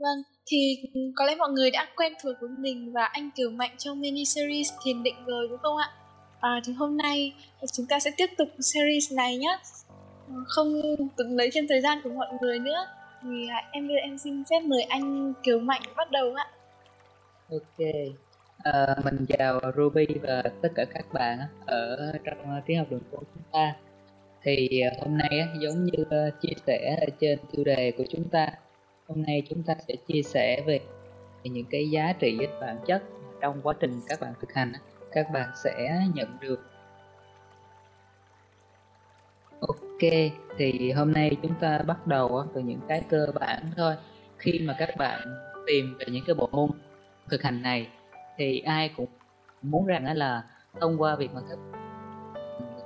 Vâng, thì có lẽ mọi người đã quen thuộc với mình và anh Kiều Mạnh trong mini series thiền định rồi đúng không ạ? À, thì hôm nay chúng ta sẽ tiếp tục series này nhé. À, không từng lấy thêm thời gian của mọi người nữa. Thì à, em em xin phép mời anh Kiều Mạnh bắt đầu ạ. Ok, à, mình chào Ruby và tất cả các bạn ở trong à, tiếng học đường phố chúng ta. Thì à, hôm nay giống như chia sẻ trên tiêu đề của chúng ta Hôm nay chúng ta sẽ chia sẻ về những cái giá trị bản chất trong quá trình các bạn thực hành các bạn sẽ nhận được. Ok, thì hôm nay chúng ta bắt đầu từ những cái cơ bản thôi. Khi mà các bạn tìm về những cái bộ môn thực hành này Thì ai cũng muốn rằng là thông qua việc mà các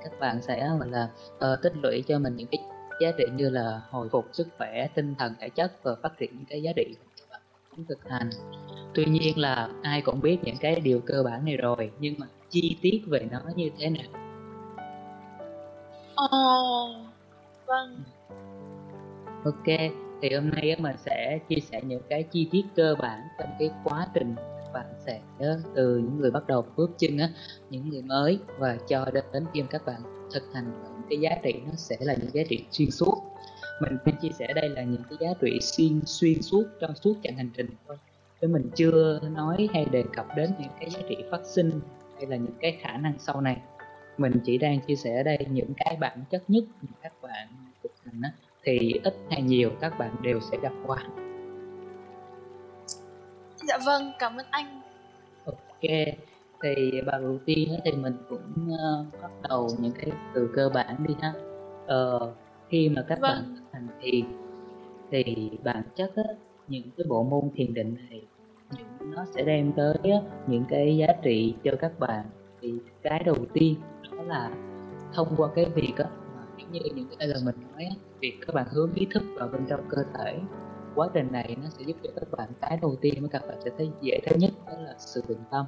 các bạn sẽ gọi là uh, tích lũy cho mình những cái giá trị như là hồi phục sức khỏe tinh thần thể chất và phát triển những cái giá trị thực hành. Tuy nhiên là ai cũng biết những cái điều cơ bản này rồi nhưng mà chi tiết về nó như thế nào? Ờ vâng. Ok thì hôm nay mình sẽ chia sẻ những cái chi tiết cơ bản trong cái quá trình bạn sẽ từ những người bắt đầu bước chân á những người mới và cho đến khi các bạn thực hành những cái giá trị nó sẽ là những giá trị xuyên suốt. Mình nên chia sẻ đây là những cái giá trị xuyên xuyên suốt trong suốt chặng hành trình thôi. Chứ mình chưa nói hay đề cập đến những cái giá trị phát sinh hay là những cái khả năng sau này. Mình chỉ đang chia sẻ ở đây những cái bản chất nhất mà các bạn thực hành á, thì ít hay nhiều các bạn đều sẽ gặp qua. Dạ vâng cảm ơn anh. Ok thì bài đầu tiên thì mình cũng uh, bắt đầu những cái từ cơ bản đi ha. Uh, khi mà các vâng. bạn hành thiền thì bản chất á, những cái bộ môn thiền định này nó sẽ đem tới á, những cái giá trị cho các bạn. Thì cái đầu tiên đó là thông qua cái việc á, giống như những cái lần mình nói á, việc các bạn hướng ý thức vào bên trong cơ thể quá trình này nó sẽ giúp cho các bạn cái đầu tiên mà các bạn sẽ thấy dễ thấy nhất đó là sự bình tâm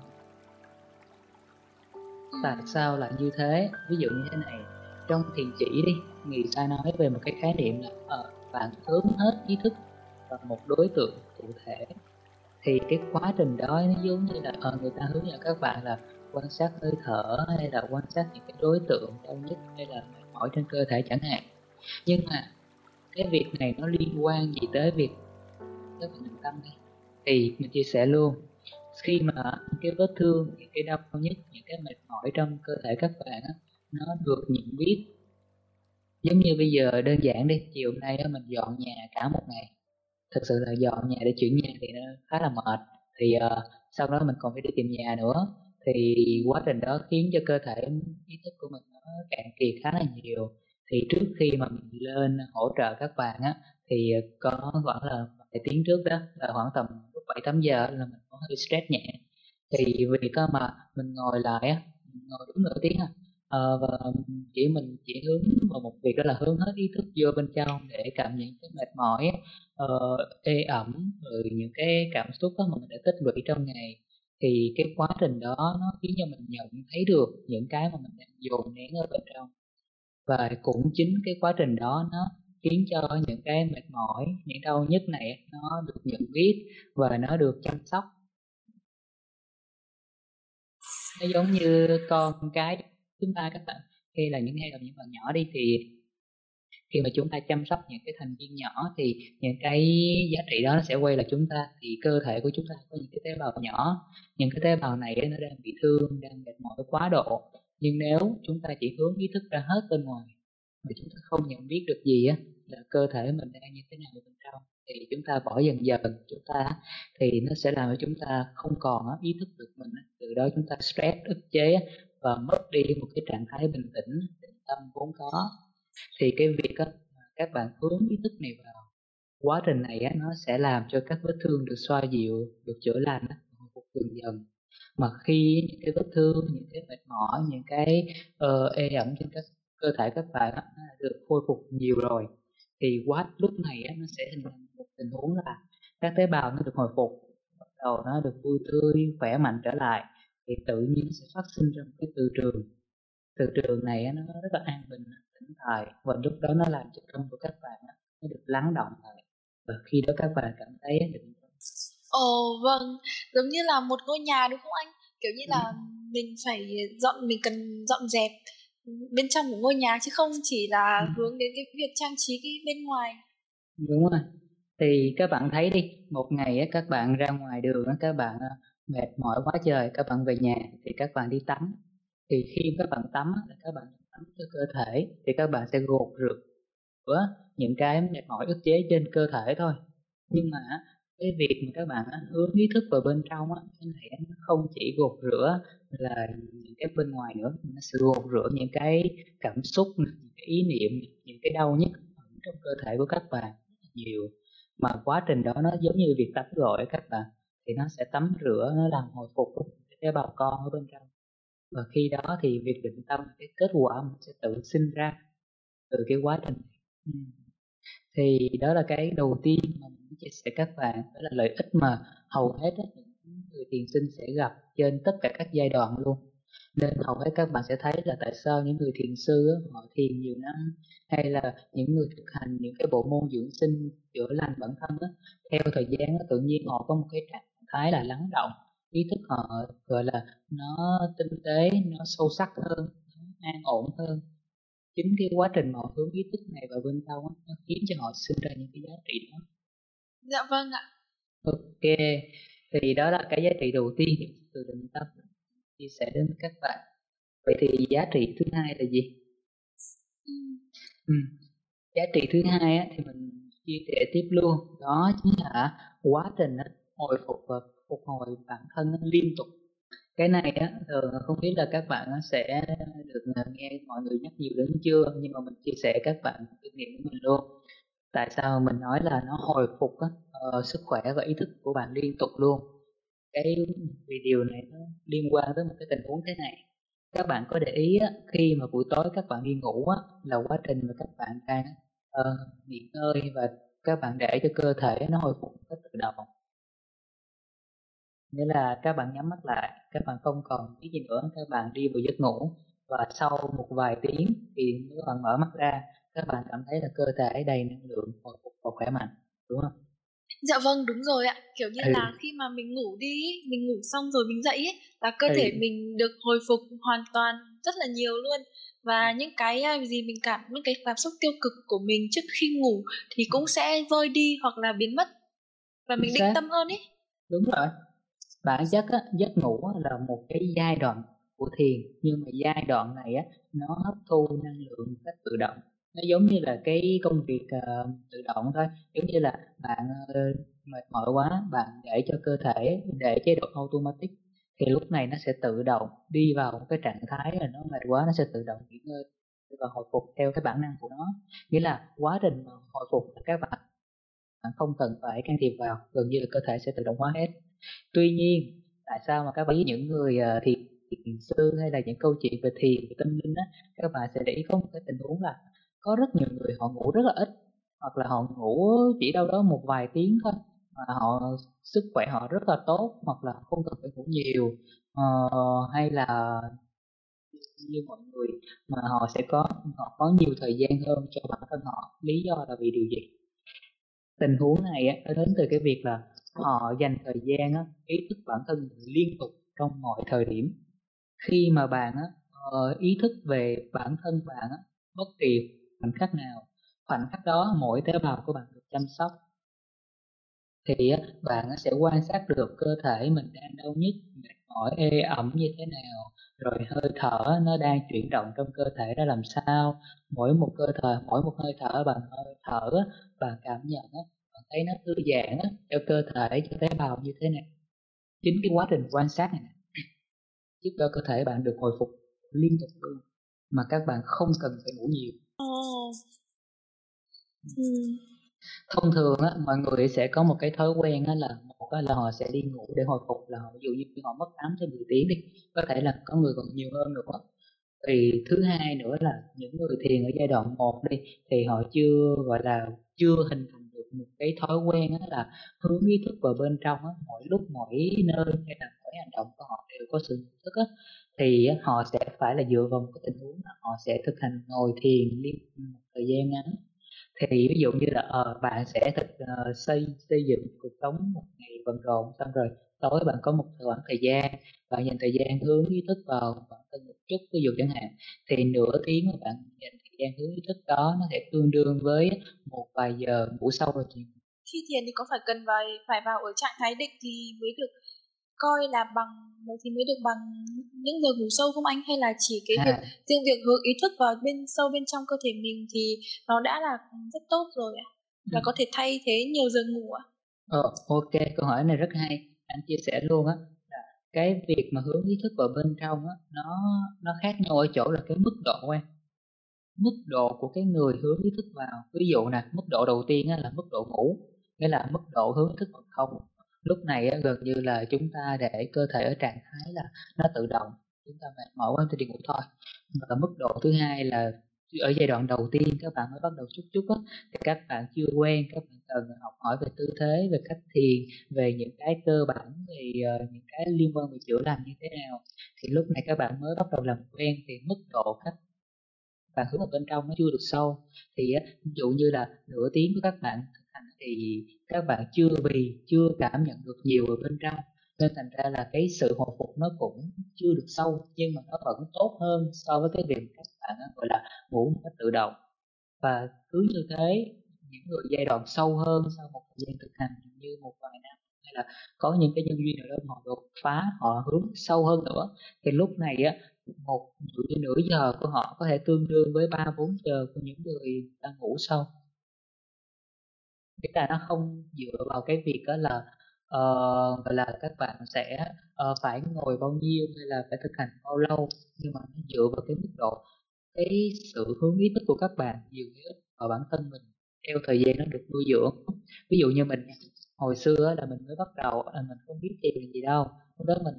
tại sao lại như thế? Ví dụ như thế này trong thiền chỉ đi người ta nói về một cái khái niệm là uh, bạn hướng hết ý thức vào một đối tượng cụ thể. Thì cái quá trình đó nó giống như là uh, người ta hướng dẫn các bạn là quan sát hơi thở hay là quan sát những cái đối tượng đau nhức hay là mỏi trên cơ thể chẳng hạn. Nhưng mà cái việc này nó liên quan gì tới việc các bạn tâm đi thì mình chia sẻ luôn khi mà những cái vết thương những cái đau nhất những cái mệt mỏi trong cơ thể các bạn á, nó được nhận biết. Giống như bây giờ đơn giản đi chiều hôm nay á, mình dọn nhà cả một ngày. Thực sự là dọn nhà để chuyển nhà thì nó khá là mệt. Thì uh, sau đó mình còn phải đi tìm nhà nữa. Thì quá trình đó khiến cho cơ thể ý thức của mình nó cạn kiệt khá là nhiều. Thì trước khi mà mình lên hỗ trợ các bạn á thì có khoảng là vài tiếng trước đó là khoảng tầm lúc bảy tám giờ là mình có hơi stress nhẹ. Thì vì cơ mà mình ngồi lại á ngồi đúng nửa tiếng à và chỉ mình chỉ hướng vào một việc đó là hướng hết ý thức vô bên trong để cảm nhận cái mệt mỏi uh, ê ẩm rồi những cái cảm xúc đó mà mình đã tích lũy trong ngày. Thì cái quá trình đó nó khiến cho mình nhận thấy được những cái mà mình đang dồn nén ở bên trong. Và cũng chính cái quá trình đó nó khiến cho những cái mệt mỏi, những đau nhức này nó được nhận biết và nó được chăm sóc. Nó giống như con cái chúng ta các bạn, Khi là những hay là những bạn nhỏ đi thì, khi mà chúng ta chăm sóc những cái thành viên nhỏ thì những cái giá trị đó nó sẽ quay lại chúng ta, thì cơ thể của chúng ta có những cái tế bào nhỏ. Những cái tế bào này nó đang bị thương, đang mệt mỏi quá độ. Nhưng nếu chúng ta chỉ hướng ý thức ra hết bên ngoài mà chúng ta không nhận biết được gì á là cơ thể mình đang như thế nào bên trong. Thì chúng ta bỏ dần dần chúng ta thì nó sẽ làm cho chúng ta không còn ý thức được mình từ đó chúng ta stress ức chế và mất đi một cái trạng thái bình tĩnh định tâm vốn có. Thì cái việc các các bạn hướng ý thức này vào quá trình này á, nó sẽ làm cho các vết thương được xoa dịu được chữa lành hồi phục dần dần. Mà khi những cái vết thương những cái mệt mỏi những cái uh, ê ẩm trên các cơ thể các bạn á, được khôi phục nhiều rồi thì quá lúc này á, nó sẽ hình thành một tình huống là các tế bào nó được hồi phục bắt đầu nó được vui tươi khỏe mạnh trở lại thì tự nhiên nó sẽ phát sinh ra một cái từ trường. Từ trường này á, nó rất là an bình tĩnh thời và lúc đó nó làm cho tâm của các bạn á, nó được lắng động lại và khi đó các bạn cảm thấy định ồ vâng giống như là một ngôi nhà đúng không anh? Kiểu như là ừ. mình phải dọn mình cần dọn dẹp bên trong của ngôi nhà chứ không chỉ là ừ. hướng đến cái việc trang trí cái bên ngoài. Đúng rồi. Thì các bạn thấy đi một ngày các bạn ra ngoài đường các bạn ờ, mệt mỏi quá trời các bạn về nhà thì các bạn đi tắm. Thì khi các bạn tắm các bạn tắm cho cơ thể thì các bạn sẽ gột rửa những cái mệt mỏi ức chế trên cơ thể thôi. Nhưng mà cái việc mà các bạn hướng ý thức vào bên trong á cái này nó không chỉ gột rửa là những cái bên ngoài nữa nó sẽ gột rửa những cái cảm xúc những cái ý niệm những cái đau nhất trong cơ thể của các bạn nhiều. Mà quá trình đó nó giống như việc tắm gội các bạn, thì nó sẽ tắm rửa, nó làm hồi phục cái bào con ở bên trong. Và khi đó thì việc định tâm, cái kết quả mình sẽ tự sinh ra từ cái quá trình thì đó là cái đầu tiên mà mình chia sẻ các bạn, đó là lợi ích mà hầu hết những người thiền sinh sẽ gặp trên tất cả các giai đoạn luôn. Nên hầu hết các bạn sẽ thấy là tại sao những người thiền sư họ thiền nhiều năm hay là những người thực hành những cái bộ môn dưỡng sinh chữa lành bản thân á, theo thời gian tự nhiên họ có một cái trạng thái là lắng động ý thức họ gọi là nó tinh tế nó sâu sắc hơn nó an ổn hơn. Chính cái quá trình mà họ hướng ý thức này vào bên trong á, nó khiến cho họ sinh ra những cái giá trị đó. Dạ vâng ạ. Ok thì đó là cái giá trị đầu tiên từ định tâm. Chia sẻ đến các bạn. Vậy thì giá trị thứ hai là gì? Ừ. Giá trị thứ hai á, thì mình chia sẻ tiếp luôn. Đó chính là quá trình á, hồi phục và phục hồi bản thân liên tục. Cái này á, thường không biết là các bạn sẽ được à, nghe mọi người nhắc nhiều đến chưa? Nhưng mà mình chia sẻ các bạn kinh nghiệm của mình luôn. Tại sao mình nói là nó hồi phục á, uh, sức khỏe và ý thức của bạn liên tục luôn. Cái vì điều này nó liên quan tới một cái tình huống thế này. Các bạn có để ý á, khi mà buổi tối các bạn đi ngủ á, là quá trình mà các bạn đang uh, nghỉ ngơi và các bạn để cho cơ thể nó hồi phục một cách tự động. Nghĩa là các bạn nhắm mắt lại các bạn không còn biết gì nữa các bạn đi vào giấc ngủ và sau một vài tiếng thì các bạn mở mắt ra các bạn cảm thấy là cơ thể đầy năng lượng hồi phục và khỏe mạnh đúng không? Dạ vâng đúng rồi ạ. Kiểu như ừ. là khi mà mình ngủ đi Mình ngủ xong rồi mình dậy ấy, Là cơ ừ. thể mình được hồi phục hoàn toàn Rất là nhiều luôn. Và những cái gì mình cảm Những cái cảm xúc tiêu cực của mình trước khi ngủ Thì cũng sẽ vơi đi hoặc là biến mất. Và mình định tâm hơn ấy Đúng rồi. Bản chất á, giấc ngủ là một cái giai đoạn của thiền Nhưng mà giai đoạn này á, nó hấp thu năng lượng cách tự động nó giống như là cái công việc uh, tự động thôi. Giống như là bạn uh, mệt mỏi quá bạn để cho cơ thể để chế độ automatic thì lúc này nó sẽ tự động đi vào một cái trạng thái là nó mệt quá nó sẽ tự động nghỉ ngơi và hồi phục theo cái bản năng của nó. Nghĩa là quá trình hồi phục là các bạn bạn không cần phải can thiệp vào gần như là cơ thể sẽ tự động hóa hết. Tuy nhiên tại sao mà các bạn những người uh, thiền thiền sư hay là những câu chuyện về thiền về tâm linh á các bạn sẽ để ý có một cái tình huống là có rất nhiều người họ ngủ rất là ít hoặc là họ ngủ chỉ đâu đó một vài tiếng thôi mà họ sức khỏe họ rất là tốt hoặc là không cần phải ngủ nhiều. Uh, hay là như mọi người mà họ sẽ có họ có nhiều thời gian hơn cho bản thân họ lý do là vì điều gì? Tình huống này á, nó đến từ cái việc là họ dành thời gian á, ý thức bản thân liên tục trong mọi thời điểm. Khi mà bạn á, ờ, ý thức về bản thân bạn á, bất kỳ khoảnh khắc nào? Khoảnh khắc đó mỗi tế bào của bạn được chăm sóc. Thì bạn sẽ quan sát được cơ thể mình đang đau nhức, mệt mỏi, ê ẩm như thế nào, rồi hơi thở nó đang chuyển động trong cơ thể ra làm sao. Mỗi một cơ thể, mỗi một hơi thở, bằng hơi thở bạn cảm nhận bạn thấy nó thư giãn cho cơ thể, cho tế bào như thế nào. Chính cái quá trình quan sát này giúp cho cơ thể bạn được hồi phục liên tục luôn, mà các bạn không cần phải ngủ nhiều. Ồ. Ừ. Thông thường á, mọi người sẽ có một cái thói quen á là một á là họ sẽ đi ngủ để hồi phục là họ ví dụ như họ mất 8 tới 10 tiếng đi, có thể là có người còn nhiều hơn nữa. Thì thứ hai nữa là những người thiền ở giai đoạn 1 đi thì họ chưa gọi là chưa hình thành một cái thói quen đó là hướng ý thức vào bên trong đó, mỗi lúc mỗi nơi hay là mỗi hành động của họ đều có sự nhận thức đó, thì họ sẽ phải là dựa vào một cái tình huống là họ sẽ thực hành ngồi thiền liên một thời gian ngắn. Thì ví dụ như là uh, bạn sẽ thực uh, xây xây dựng cuộc sống một ngày bận rộn xong rồi tối bạn có một khoảng thời gian bạn dành thời gian hướng ý thức vào bản thân một chút ví dụ chẳng hạn thì nửa tiếng mà bạn dành gian hướng ý thức đó nó sẽ tương đương với một vài giờ ngủ sâu rồi thì khi thiền thì có phải cần vào phải vào ở trạng thái định thì mới được coi là bằng thì mới được bằng những giờ ngủ sâu không anh? Hay là chỉ cái à. việc riêng việc hướng ý thức vào bên sâu bên trong cơ thể mình thì nó đã là rất tốt rồi ạ? Và ừ. có thể thay thế nhiều giờ ngủ ạ? Ờ ok câu hỏi này rất hay anh chia sẻ luôn á. Cái việc mà hướng ý thức vào bên trong á nó nó khác nhau ở chỗ là cái mức độ quen mức độ của cái người hướng ý thức vào. Ví dụ nè mức độ đầu tiên á, là mức độ ngủ nghĩa là mức độ hướng ý thức vào không. Lúc này á, gần như là chúng ta để cơ thể ở trạng thái là nó tự động chúng ta mệt mỏi quá thì đi ngủ thôi. Và mức độ thứ hai là ở giai đoạn đầu tiên các bạn mới bắt đầu chút chút á thì các bạn chưa quen các bạn cần học hỏi về tư thế về cách thiền về những cái cơ bản về uh, những cái liên quan về chữa lành như thế nào. Thì lúc này các bạn mới bắt đầu làm quen thì mức độ các và hướng vào bên trong nó chưa được sâu. Thì ví dụ như là nửa tiếng của các bạn thực hành thì các bạn chưa vì chưa cảm nhận được nhiều ở bên trong. Nên thành ra là cái sự hồi phục nó cũng chưa được sâu, nhưng mà nó vẫn tốt hơn so với cái việc các bạn gọi là ngủ một cách tự động. Và cứ như thế, những người giai đoạn sâu hơn sau một thời gian thực hành như một vài năm, hay là có những cái nhân duyên nào đó họ đột phá, họ hướng sâu hơn nữa, thì lúc này, á một như nửa giờ của họ có thể tương đương với ba bốn giờ của những người đang ngủ sâu nghĩa là nó không dựa vào cái việc đó là uh, gọi là các bạn sẽ uh, phải ngồi bao nhiêu hay là phải thực hành bao lâu nhưng mà nó dựa vào cái mức độ cái sự hướng ý thức của các bạn nhiều nhất ít vào bản thân mình theo thời gian nó được nuôi dưỡng. Ví dụ như mình hồi xưa là mình mới bắt đầu là mình không biết thiền gì đâu lúc đó mình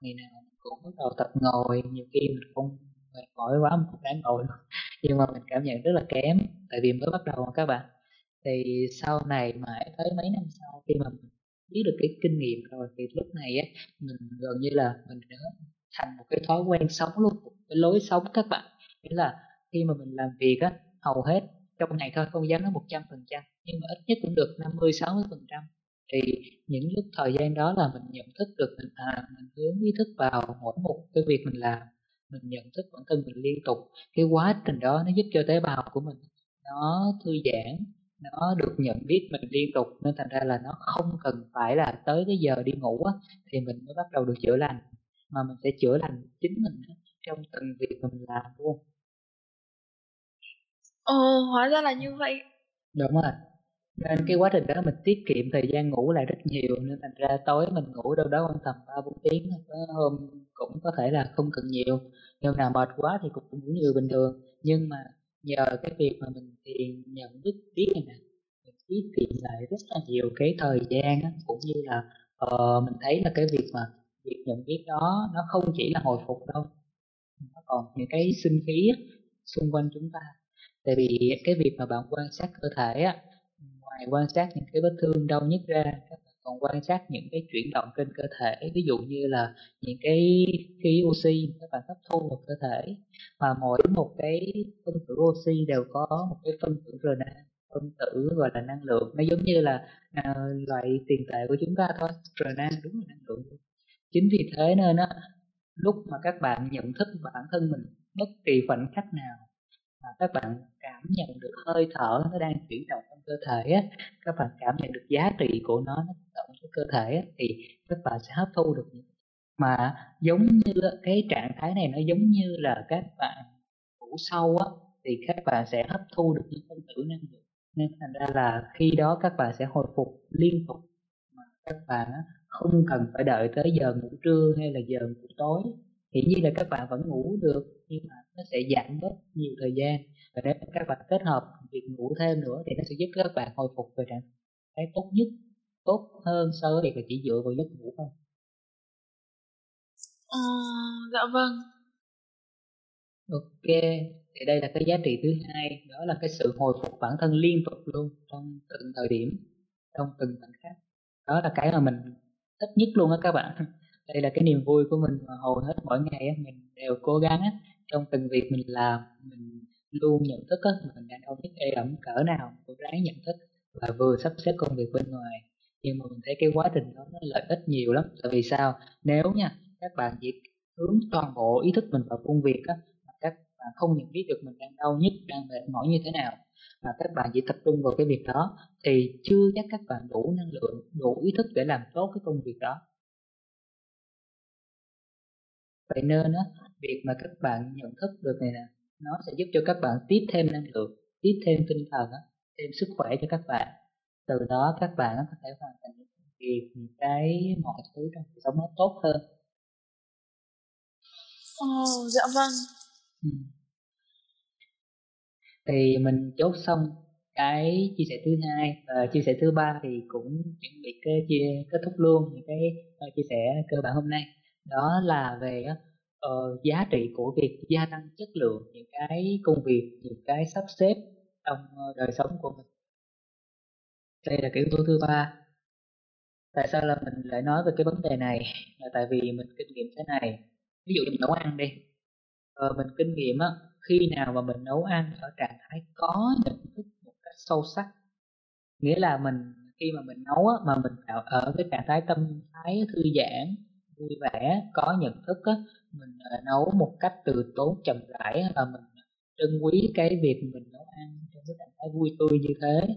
ngày nào cũng bắt đầu tập ngồi. Nhiều khi mình không mệt mỏi quá, mình cũng đáng ngồi luôn nhưng mà mình cảm nhận rất là kém, tại vì mới bắt đầu mà các bạn. Thì sau này mãi tới mấy năm sau, khi mà mình biết được cái kinh nghiệm rồi, thì lúc này á, mình gần như là mình đã thành một cái thói quen sống luôn, một cái lối sống các bạn. Nghĩa là khi mà mình làm việc á, hầu hết trong ngày thôi, không dám nói một trăm phần trăm, nhưng mà ít nhất cũng được 50 60 phần trăm thì những lúc thời gian đó là mình nhận thức được mình à, mình hướng ý thức vào mỗi một cái việc mình làm mình nhận thức bản thân mình liên tục. Cái quá trình đó nó giúp cho tế bào của mình nó thư giãn nó được nhận biết mình liên tục nên thành ra là nó không cần phải là tới cái giờ đi ngủ á, thì mình mới bắt đầu được chữa lành mà mình sẽ chữa lành chính mình trong từng việc mình làm luôn. Ồ hóa ra là như vậy. Đúng rồi nên cái quá trình đó mình tiết kiệm thời gian ngủ lại rất nhiều nên thành ra tối mình ngủ đâu đó khoảng tầm ba bốn tiếng có hôm cũng có thể là không cần nhiều. Nhưng nào mệt quá thì cũng ngủ như bình thường. Nhưng mà nhờ cái việc mà mình thiền nhận biết biết này nè mình tiết kiệm lại rất là nhiều cái thời gian đó, cũng như là uh, mình thấy là cái việc mà việc nhận biết đó nó không chỉ là hồi phục đâu nó còn những cái sinh khí xung quanh chúng ta. Tại vì cái việc mà bạn quan sát cơ thể á ngoài quan sát những cái vết thương đau nhất ra các bạn còn quan sát những cái chuyển động trên cơ thể ví dụ như là những cái khí oxy các bạn hấp thu vào cơ thể và mỗi một cái phân tử oxy đều có một cái phân tử RNA phân tử gọi là năng lượng. Nó giống như là à, loại tiền tệ của chúng ta thôi RNA đúng là năng lượng. Chính vì thế nên á lúc mà các bạn nhận thức bản thân mình bất kỳ khoảnh khắc nào mà các bạn cảm nhận được hơi thở nó đang chuyển động trong cơ thể á các bạn cảm nhận được giá trị của nó nó động trong cơ thể á, thì các bạn sẽ hấp thu được những mà giống như cái trạng thái này nó giống như là các bạn ngủ sâu á thì các bạn sẽ hấp thu được những phân tử năng lượng. Nên thành ra là khi đó các bạn sẽ hồi phục liên tục mà các bạn không cần phải đợi tới giờ ngủ trưa hay là giờ ngủ tối. Hiển nhiên là các bạn vẫn ngủ được nhưng mà nó sẽ giảm bớt nhiều thời gian. Và nếu các bạn kết hợp việc ngủ thêm nữa thì nó sẽ giúp các bạn hồi phục về trạng thái tốt nhất tốt hơn so với việc là chỉ dựa vào giấc ngủ thôi. À, dạ vâng. Ok thì đây là cái giá trị thứ hai đó là cái sự hồi phục bản thân liên tục luôn trong từng thời điểm trong từng khoảnh khắc. Đó là cái mà mình thích nhất luôn á các bạn. Đây là cái niềm vui của mình mà hầu hết mỗi ngày á, mình đều cố gắng á, trong từng việc mình làm mình luôn nhận thức á, mình đang đau nhất ê ẩm cỡ nào cũng ráng nhận thức và vừa sắp xếp công việc bên ngoài. Nhưng mà mình thấy cái quá trình đó nó lợi ích nhiều lắm. Tại vì sao? Nếu nha các bạn chỉ hướng toàn bộ ý thức mình vào công việc á mà các bạn không nhận biết được mình đang đau nhất đang mệt mỏi như thế nào mà các bạn chỉ tập trung vào cái việc đó thì chưa chắc các bạn đủ năng lượng đủ ý thức để làm tốt cái công việc đó vậy nên á việc mà các bạn nhận thức được này nè nó sẽ giúp cho các bạn tiếp thêm năng lượng tiếp thêm tinh thần á thêm sức khỏe cho các bạn. Từ đó các bạn có thể hoàn thành những việc những cái mọi thứ trong cuộc sống nó tốt hơn. Ồ, oh, dạ vâng. Ừ. thì mình chốt xong cái chia sẻ thứ hai và chia sẻ thứ ba thì cũng chuẩn bị cái chia kết thúc luôn những cái uh, chia sẻ cơ bản hôm nay đó là về uh, giá trị của việc gia tăng chất lượng những cái công việc những cái sắp xếp trong ờ, đời sống của mình. Đây là cái yếu tố thứ ba. Tại sao là mình lại nói về cái vấn đề này? Là tại vì mình kinh nghiệm thế này. Ví dụ như mình nấu ăn đi. Ờ, mình kinh nghiệm á khi nào mà mình nấu ăn ở trạng thái có nhận thức một cách sâu sắc. Nghĩa là mình khi mà mình nấu á, mà mình ở cái trạng thái tâm thái thư giãn vui vẻ có nhận thức á, mình ờ, nấu một cách từ tốn chậm rãi là mình trân quý cái việc mình nấu ăn trong cái trạng thái vui tươi như thế.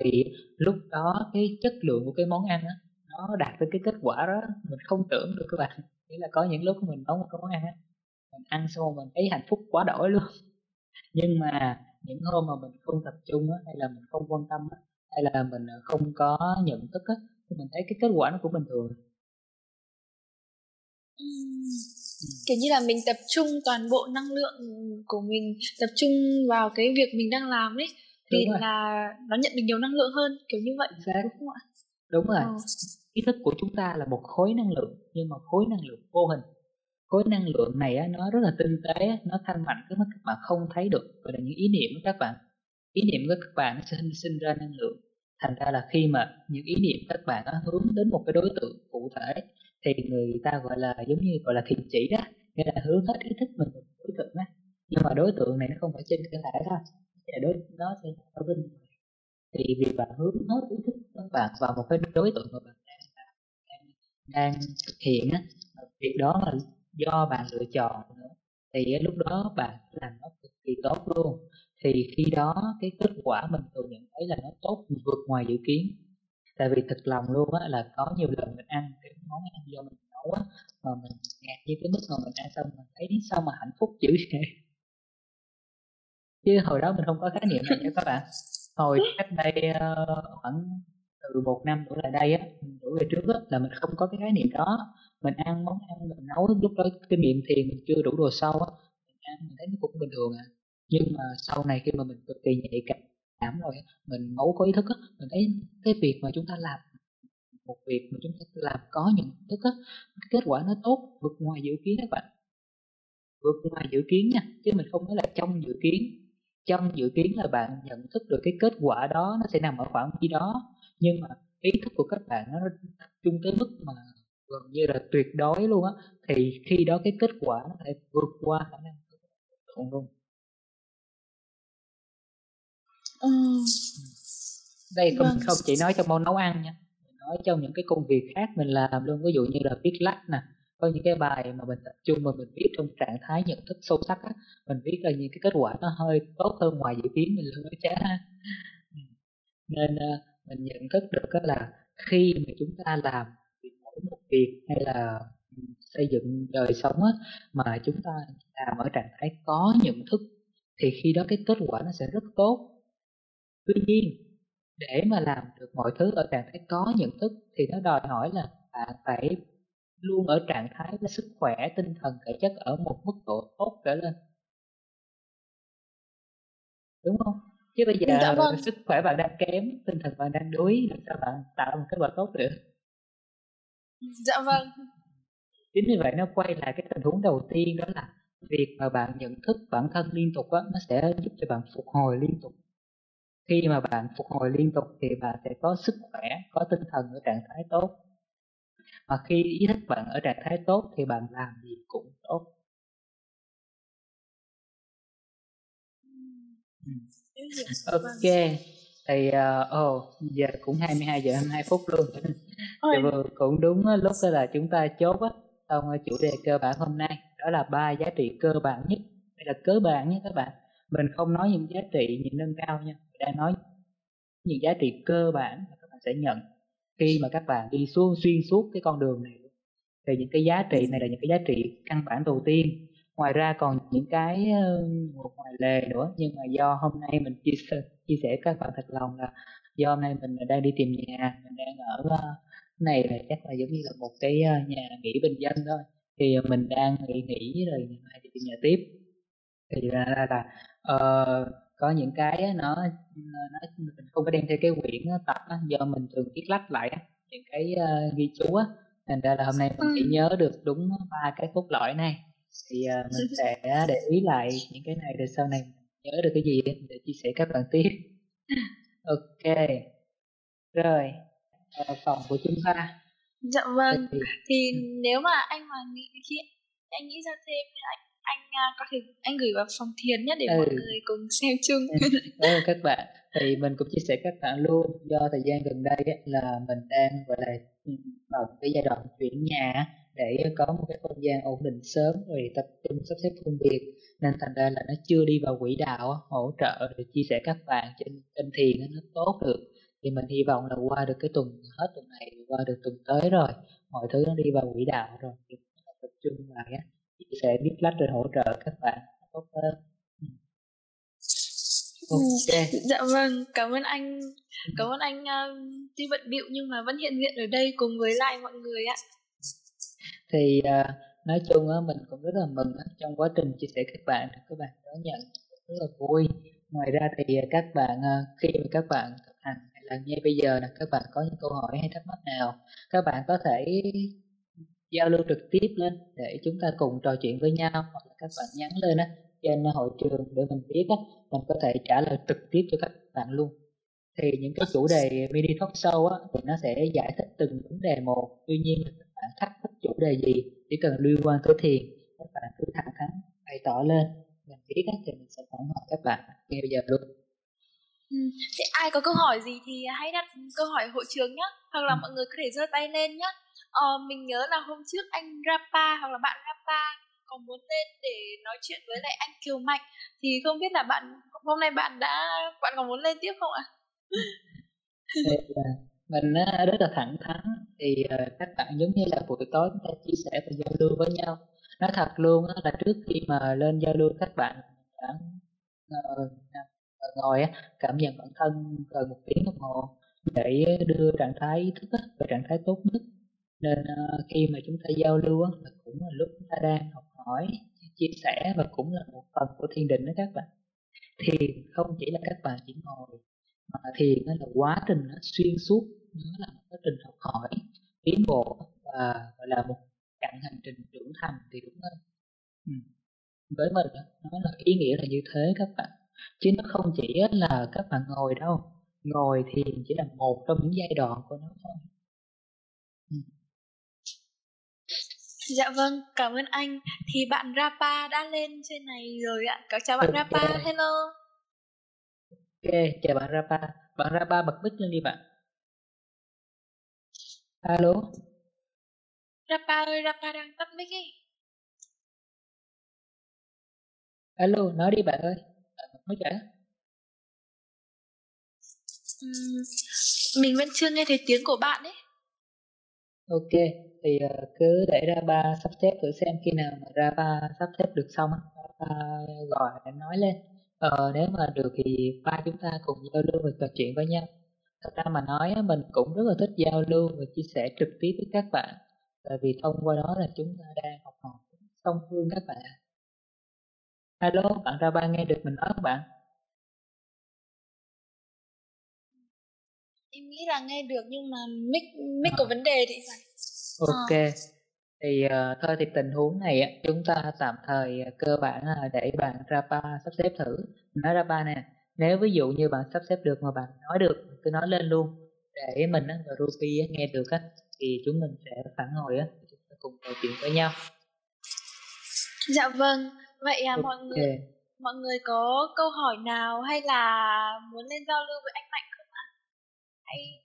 Thì lúc đó cái chất lượng của cái món ăn á nó đạt tới cái kết quả đó mình không tưởng được các bạn. Nghĩa là có những lúc mình nấu một cái món ăn á mình ăn xong mình thấy hạnh phúc quá đổi luôn. Nhưng mà những hôm mà mình không tập trung á hay là mình không quan tâm á hay là mình ờ, không có nhận thức á thì mình thấy cái kết quả nó cũng bình thường kiểu như là mình tập trung toàn bộ năng lượng của mình tập trung vào cái việc mình đang làm ấy thì là nó nhận được nhiều năng lượng hơn kiểu như vậy. Exact. đúng không ạ? Đúng rồi. Ờ. ý thức của chúng ta là một khối năng lượng nhưng mà khối năng lượng vô hình. Khối năng lượng này á, nó rất là tinh tế nó thanh mạnh cái mà các bạn không thấy được gọi là những ý niệm của các bạn. Ý niệm của các bạn nó sẽ sinh, sinh ra năng lượng. Thành ra là khi mà những ý niệm các bạn á, hướng đến một cái đối tượng cụ thể thì người ta gọi là giống như gọi là thiền chỉ đó nghĩa là hướng hết ý thức mình vào đối tượng á, nhưng mà đối tượng này nó không phải trên cơ thể thôi thì đối nó sẽ ở bên ngoài. Thì việc bạn hướng hết ý thức các bạn vào một cái đối tượng mà bạn đang đang, đang thực hiện á việc đó là do bạn lựa chọn nữa thì lúc đó bạn làm nó cực kỳ tốt luôn. Thì khi đó cái kết quả mình tự nhận thấy là nó tốt vượt ngoài dự kiến tại vì thật lòng luôn á là có nhiều lần mình ăn cái món ăn do mình nấu á mà mình ngạc như cái mức mà mình ăn xong mình thấy sao mà hạnh phúc dữ vậy? Chứ hồi đó mình không có khái niệm này nha các bạn. Hồi cách đây uh, khoảng từ một năm trở lại đây á tuổi về trước á là mình không có cái khái niệm đó. Mình ăn món ăn mình nấu lúc đó cái miệng thì mình chưa đủ đồ sâu á mình ăn mình thấy nó cũng bình thường à. Nhưng mà sau này khi mà mình cực kỳ nhạy cảm rồi mình ngấu có ý thức á, mình thấy cái việc mà chúng ta làm một việc mà chúng ta làm có nhận thức á, kết quả nó tốt, vượt ngoài dự kiến các bạn. Vượt ngoài dự kiến nha, chứ mình không nói là trong dự kiến. Trong dự kiến là bạn nhận thức được cái kết quả đó, nó sẽ nằm ở khoảng gì đó, nhưng mà ý thức của các bạn nó tập trung tới mức mà gần như là tuyệt đối luôn á, thì khi đó cái kết quả nó thể vượt qua khả năng luôn ừ. đây không vâng. không chỉ nói trong món nấu ăn nha nói trong những cái công việc khác mình làm luôn ví dụ như là viết lách nè có những cái bài mà mình tập trung mà mình viết trong trạng thái nhận thức sâu sắc á mình viết ra những cái kết quả nó hơi tốt hơn ngoài dự kiến mình luôn chá nên uh, mình nhận thức được đó là khi mà chúng ta làm mỗi một việc hay là xây dựng đời sống á, mà chúng ta làm ở trạng thái có nhận thức thì khi đó cái kết quả nó sẽ rất tốt tuy nhiên để mà làm được mọi thứ ở trạng thái có nhận thức thì nó đòi hỏi là bạn phải luôn ở trạng thái là sức khỏe tinh thần thể chất ở một mức độ tốt trở lên. Đúng không? Chứ bây giờ dạ vâng. sức khỏe bạn đang kém tinh thần bạn đang đuối làm sao bạn tạo một kết quả tốt được? Dạ vâng. Chính vì vậy nó quay lại cái tình huống đầu tiên đó là việc mà bạn nhận thức bản thân liên tục á nó sẽ giúp cho bạn phục hồi liên tục khi mà bạn phục hồi liên tục thì bạn sẽ có sức khỏe có tinh thần ở trạng thái tốt. Mà khi ý thức bạn ở trạng thái tốt thì bạn làm gì cũng tốt. Ok thì uh, oh, giờ cũng 22 giờ 22 phút luôn. Thì vừa cũng đúng lúc đó là chúng ta chốt á. Xong chủ đề cơ bản hôm nay đó là ba giá trị cơ bản nhất. Đây là cơ bản nhé các bạn mình không nói những giá trị những nâng cao nha. Mình đang nói những giá trị cơ bản mà các bạn sẽ nhận khi mà các bạn đi xuống xuyên suốt cái con đường này. Thì những cái giá trị này là những cái giá trị căn bản đầu tiên. Ngoài ra còn những cái một ngoài lề nữa. Nhưng mà do hôm nay mình chia sẻ chia sẻ các bạn thật lòng là do hôm nay mình đang đi tìm nhà mình đang ở ờ, này là chắc là giống như là một cái ờ, nhà nghỉ bình dân thôi. Thì mình đang nghỉ nghỉ rồi ngày mai đi tìm nhà tiếp. Thì ra là, là uh, có những cái nó nó mình không có đem theo cái quyển tập á, do mình thường viết lách lại á, những cái uh, ghi chú á. Thành ra là hôm nay mình chỉ nhớ được đúng ba cái cốt lõi này. Thì uh, mình sẽ để ý lại những cái này để sau này nhớ được cái gì để chia sẻ các bạn tiếp. Ok. Rồi uh, phòng của chúng ta. Dạ vâng. Thì, thì nếu mà anh mà nghĩ khi anh nghĩ ra thêm anh anh uh, có thể anh gửi vào phòng thiền nhất để ừ. mọi người cùng xem chung. Ừ, các bạn. Thì mình cũng chia sẻ các bạn luôn do thời gian gần đây ấy, là mình đang gọi là ừ, vào cái giai đoạn chuyển nhà để có một cái không gian ổn định sớm rồi tập trung sắp xếp công việc. Nên thành ra là nó chưa đi vào quỹ đạo hỗ trợ để chia sẻ các bạn trên kênh thiền nó tốt được. Thì mình hy vọng là qua được cái tuần hết tuần này qua được tuần tới rồi mọi thứ nó đi vào quỹ đạo rồi thì tập trung lại á chia sẻ viết lách rồi hỗ trợ các bạn. Tốt hơn ừ. ok. Dạ vâng cảm ơn anh cảm ơn anh uh, tuy bận bịu nhưng mà vẫn hiện diện ở đây cùng với lại mọi người ạ. Thì uh, nói chung á mình cũng rất là mừng trong quá trình chia sẻ các bạn các bạn đón nhận rất là vui. Ngoài ra thì các bạn uh, khi mà các bạn thực hành hay là ngay bây giờ là các bạn có những câu hỏi hay thắc mắc nào các bạn có thể giao lưu trực tiếp lên để chúng ta cùng trò chuyện với nhau hoặc là các bạn nhắn lên á, trên hội trường để mình biết á, mình có thể trả lời trực tiếp cho các bạn luôn. Thì những cái chủ đề mini talk show á, thì nó sẽ giải thích từng vấn đề một. Tuy nhiên các bạn thắc mắc chủ đề gì, chỉ cần liên quan tới thiền, các bạn cứ thẳng thắn bày tỏ lên. Mình biết á, thì mình sẽ phản hồi các bạn ngay bây giờ luôn. Ừ. Thế ai có câu hỏi gì thì hãy đặt câu hỏi hội trường nhé hoặc là mọi người có thể giơ tay lên nhé ờ, mình nhớ là hôm trước anh Rapa hoặc là bạn Rapa có muốn lên để nói chuyện với lại anh Kiều Mạnh. Thì không biết là bạn hôm nay bạn đã bạn có muốn lên tiếp không ạ? Ờ, mình ờ, rất là thẳng thắn. Thì ờ, các bạn giống như là buổi tối chúng ta chia sẻ và giao lưu với nhau. Nói thật luôn là trước khi mà lên giao lưu các bạn đã ngồi cảm nhận bản thân gần một tiếng đồng hồ để đưa trạng thái ý thức và trạng thái tốt nhất nên uh, khi mà chúng ta giao lưu á, là cũng là lúc chúng ta đang học hỏi chia sẻ và cũng là một phần của thiền định đó các bạn thiền không chỉ là các bạn chỉ ngồi mà thiền nó là quá trình nó xuyên suốt nó là một quá trình học hỏi tiến bộ và gọi là một chặng hành trình trưởng thành thì đúng hơn ừ. với mình nó là ý nghĩa là như thế các bạn chứ nó không chỉ là các bạn ngồi đâu ngồi thiền chỉ là một trong những giai đoạn của nó thôi ừ. Dạ vâng, cảm ơn anh. Thì bạn Rapa đã lên trên này rồi ạ. Có chào bạn okay. Rapa, hello. Ok, chào bạn Rapa. Bạn Rapa bật mic lên đi bạn. Alo. Rapa ơi, Rapa đang tắt mic ấy. Alo, nói đi bạn ơi. Bạn bật mic đã. Uhm, mình vẫn chưa nghe thấy tiếng của bạn ấy. Ok, thì ờ, cứ để ra ba sắp xếp thử xem khi nào mà ra ba sắp xếp được xong ba gọi nói lên. Ờ, nếu mà được thì ba chúng ta cùng giao lưu và trò chuyện với nhau. Thật ra mà nói mình cũng rất là thích giao lưu và chia sẻ trực tiếp với các bạn tại vì thông qua đó là chúng ta đang học hỏi song phương các bạn. Alo bạn ra ba nghe được mình nói không bạn? Nghĩ là nghe được nhưng mà mic mic có vấn đề thì phải ok à. thì uh, thôi thì tình huống này chúng ta tạm thời uh, cơ bản là để bạn Rapa sắp xếp thử nói Rapa nè nếu ví dụ như bạn sắp xếp được mà bạn nói được cứ nói lên luôn để mình á, và Ruby nghe được á thì chúng mình sẽ phản hồi á chúng ta cùng trò chuyện với nhau dạ vâng vậy à, okay. mọi người mọi người có câu hỏi nào hay là muốn lên giao lưu với anh? Hãy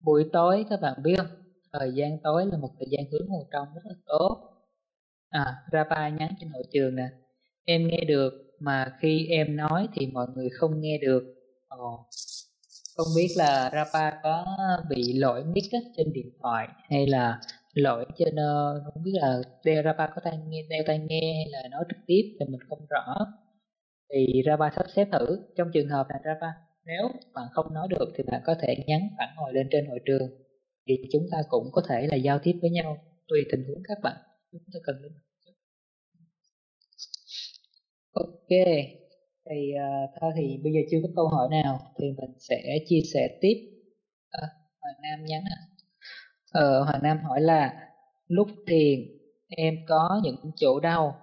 buổi tối các bạn biết không? Thời gian tối là một thời gian hướng vào trong rất là tốt. À Rapa nhắn trên hội trường nè. Em nghe được mà khi em nói thì mọi người không nghe được. Ồ. Không biết là Rapa có bị lỗi mic trên điện thoại hay là lỗi trên uh, không biết là đeo Rapa có tai nghe đeo tai nghe hay là nói trực tiếp thì mình không rõ. Thì Rapa sắp xếp thử. Trong trường hợp này Rapa nếu bạn không nói được thì bạn có thể nhắn phản hồi lên trên hội trường. Thì chúng ta cũng có thể là giao tiếp với nhau tùy tình huống các bạn. Chúng ta cần đến ok thì uh, thôi thì bây giờ chưa có câu hỏi nào thì mình sẽ chia sẻ tiếp. Ờ, à, Hoàng Nam nhắn à. ờ, Hoàng Nam hỏi là lúc thiền em có những chỗ đau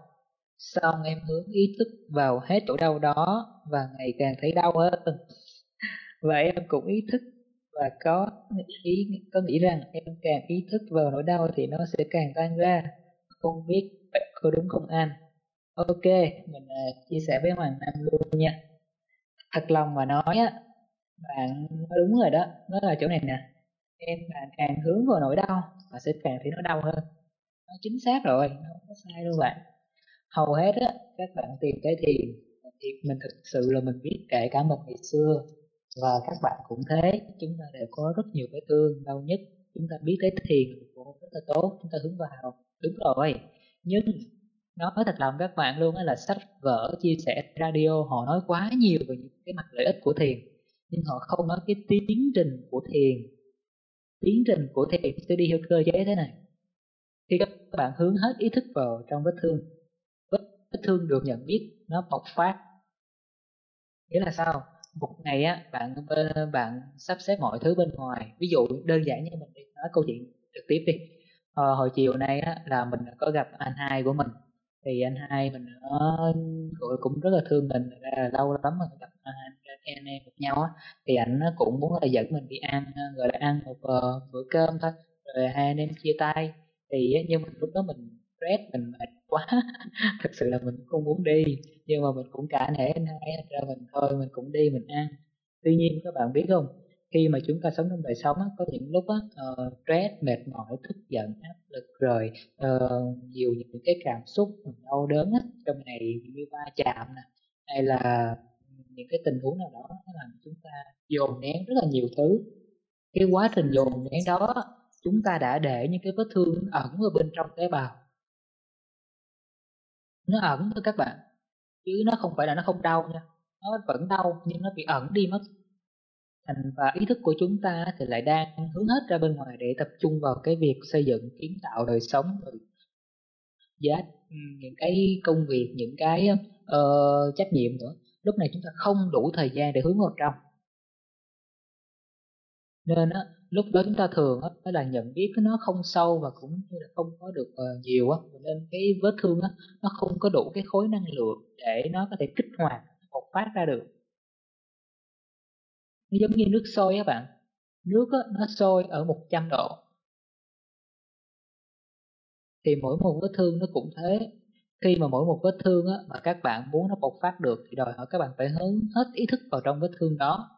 xong em hướng ý thức vào hết chỗ đau đó và ngày càng thấy đau hơn và em cũng ý thức và có ý có nghĩ rằng em càng ý thức vào nỗi đau thì nó sẽ càng tan ra. Không biết vậy có đúng không anh ok mình uh, chia sẻ với hoàng nam luôn nha. Thật lòng mà nói á bạn nói đúng rồi đó nó là chỗ này nè. Em bạn càng hướng vào nỗi đau và sẽ càng thấy nó đau hơn. Nó chính xác rồi nó không có sai đâu bạn. Hầu hết á các bạn tìm tới thiền thì mình thực sự là mình biết kể cả một ngày xưa và các bạn cũng thế, chúng ta đều có rất nhiều cái thương đau nhất chúng ta biết tới thiền cũng rất là tốt, chúng ta hướng vào. Đúng rồi. Nhưng nói thật lòng các bạn luôn là sách vở chia sẻ radio, họ nói quá nhiều về những cái mặt lợi ích của thiền, nhưng họ không nói cái tiến trình của thiền. Tiến trình của thiền sẽ đi theo cơ chế thế này. Khi các bạn hướng hết ý thức vào trong vết thương vết thương được nhận biết, nó bộc phát. Nghĩa là sao? Một ngày á bạn ờ, bạn sắp xếp mọi thứ bên ngoài. Ví dụ đơn giản như mình nói câu chuyện trực tiếp đi. À, hồi chiều nay á là mình có gặp anh hai của mình. Thì anh hai mình cũng rất là thương mình là lâu lắm mình gặp anh, em gặp nhau á. Thì anh cũng muốn là dẫn mình đi ăn ờ, gọi là ăn một uh, bữa cơm thôi. Rồi hai anh em chia tay. Thì nhưng mà lúc đó mình stress mình mệt quá. Thật sự là mình không muốn đi nhưng mà mình cũng cả nể anh hai ra mình thôi mình cũng đi mình ăn. Tuy nhiên các bạn biết không khi mà chúng ta sống trong đời sống á, có những lúc á, uh, stress mệt mỏi tức giận áp lực rồi uh, nhiều những cái cảm xúc đau đớn á, trong này như va chạm nè hay là những cái tình huống nào đó làm chúng ta dồn nén rất là nhiều thứ. Cái quá trình dồn nén đó chúng ta đã để những cái vết thương ẩn ở bên trong tế bào. Nó ẩn thôi các bạn chứ nó không phải là nó không đau nha. Nó vẫn đau nhưng nó bị ẩn đi mất. Thành và ý thức của chúng ta thì lại đang hướng hết ra bên ngoài để tập trung vào cái việc xây dựng kiến tạo đời sống rồi. Dạ, Giá những cái công việc những cái uh, trách nhiệm nữa. Lúc này chúng ta không đủ thời gian để hướng vào trong. Nên á lúc đó chúng ta thường á là nhận biết nó không sâu và cũng như là không có được uh, nhiều á. Nên cái vết thương á nó không có đủ cái khối năng lượng để nó có thể kích hoạt bộc phát ra được. Nó giống như nước sôi các bạn. Nước đó, nó sôi ở 100 độ. Thì mỗi một vết thương nó cũng thế. Khi mà mỗi một vết thương á, mà các bạn muốn nó bộc phát được thì đòi hỏi các bạn phải hướng hết ý thức vào trong vết thương đó.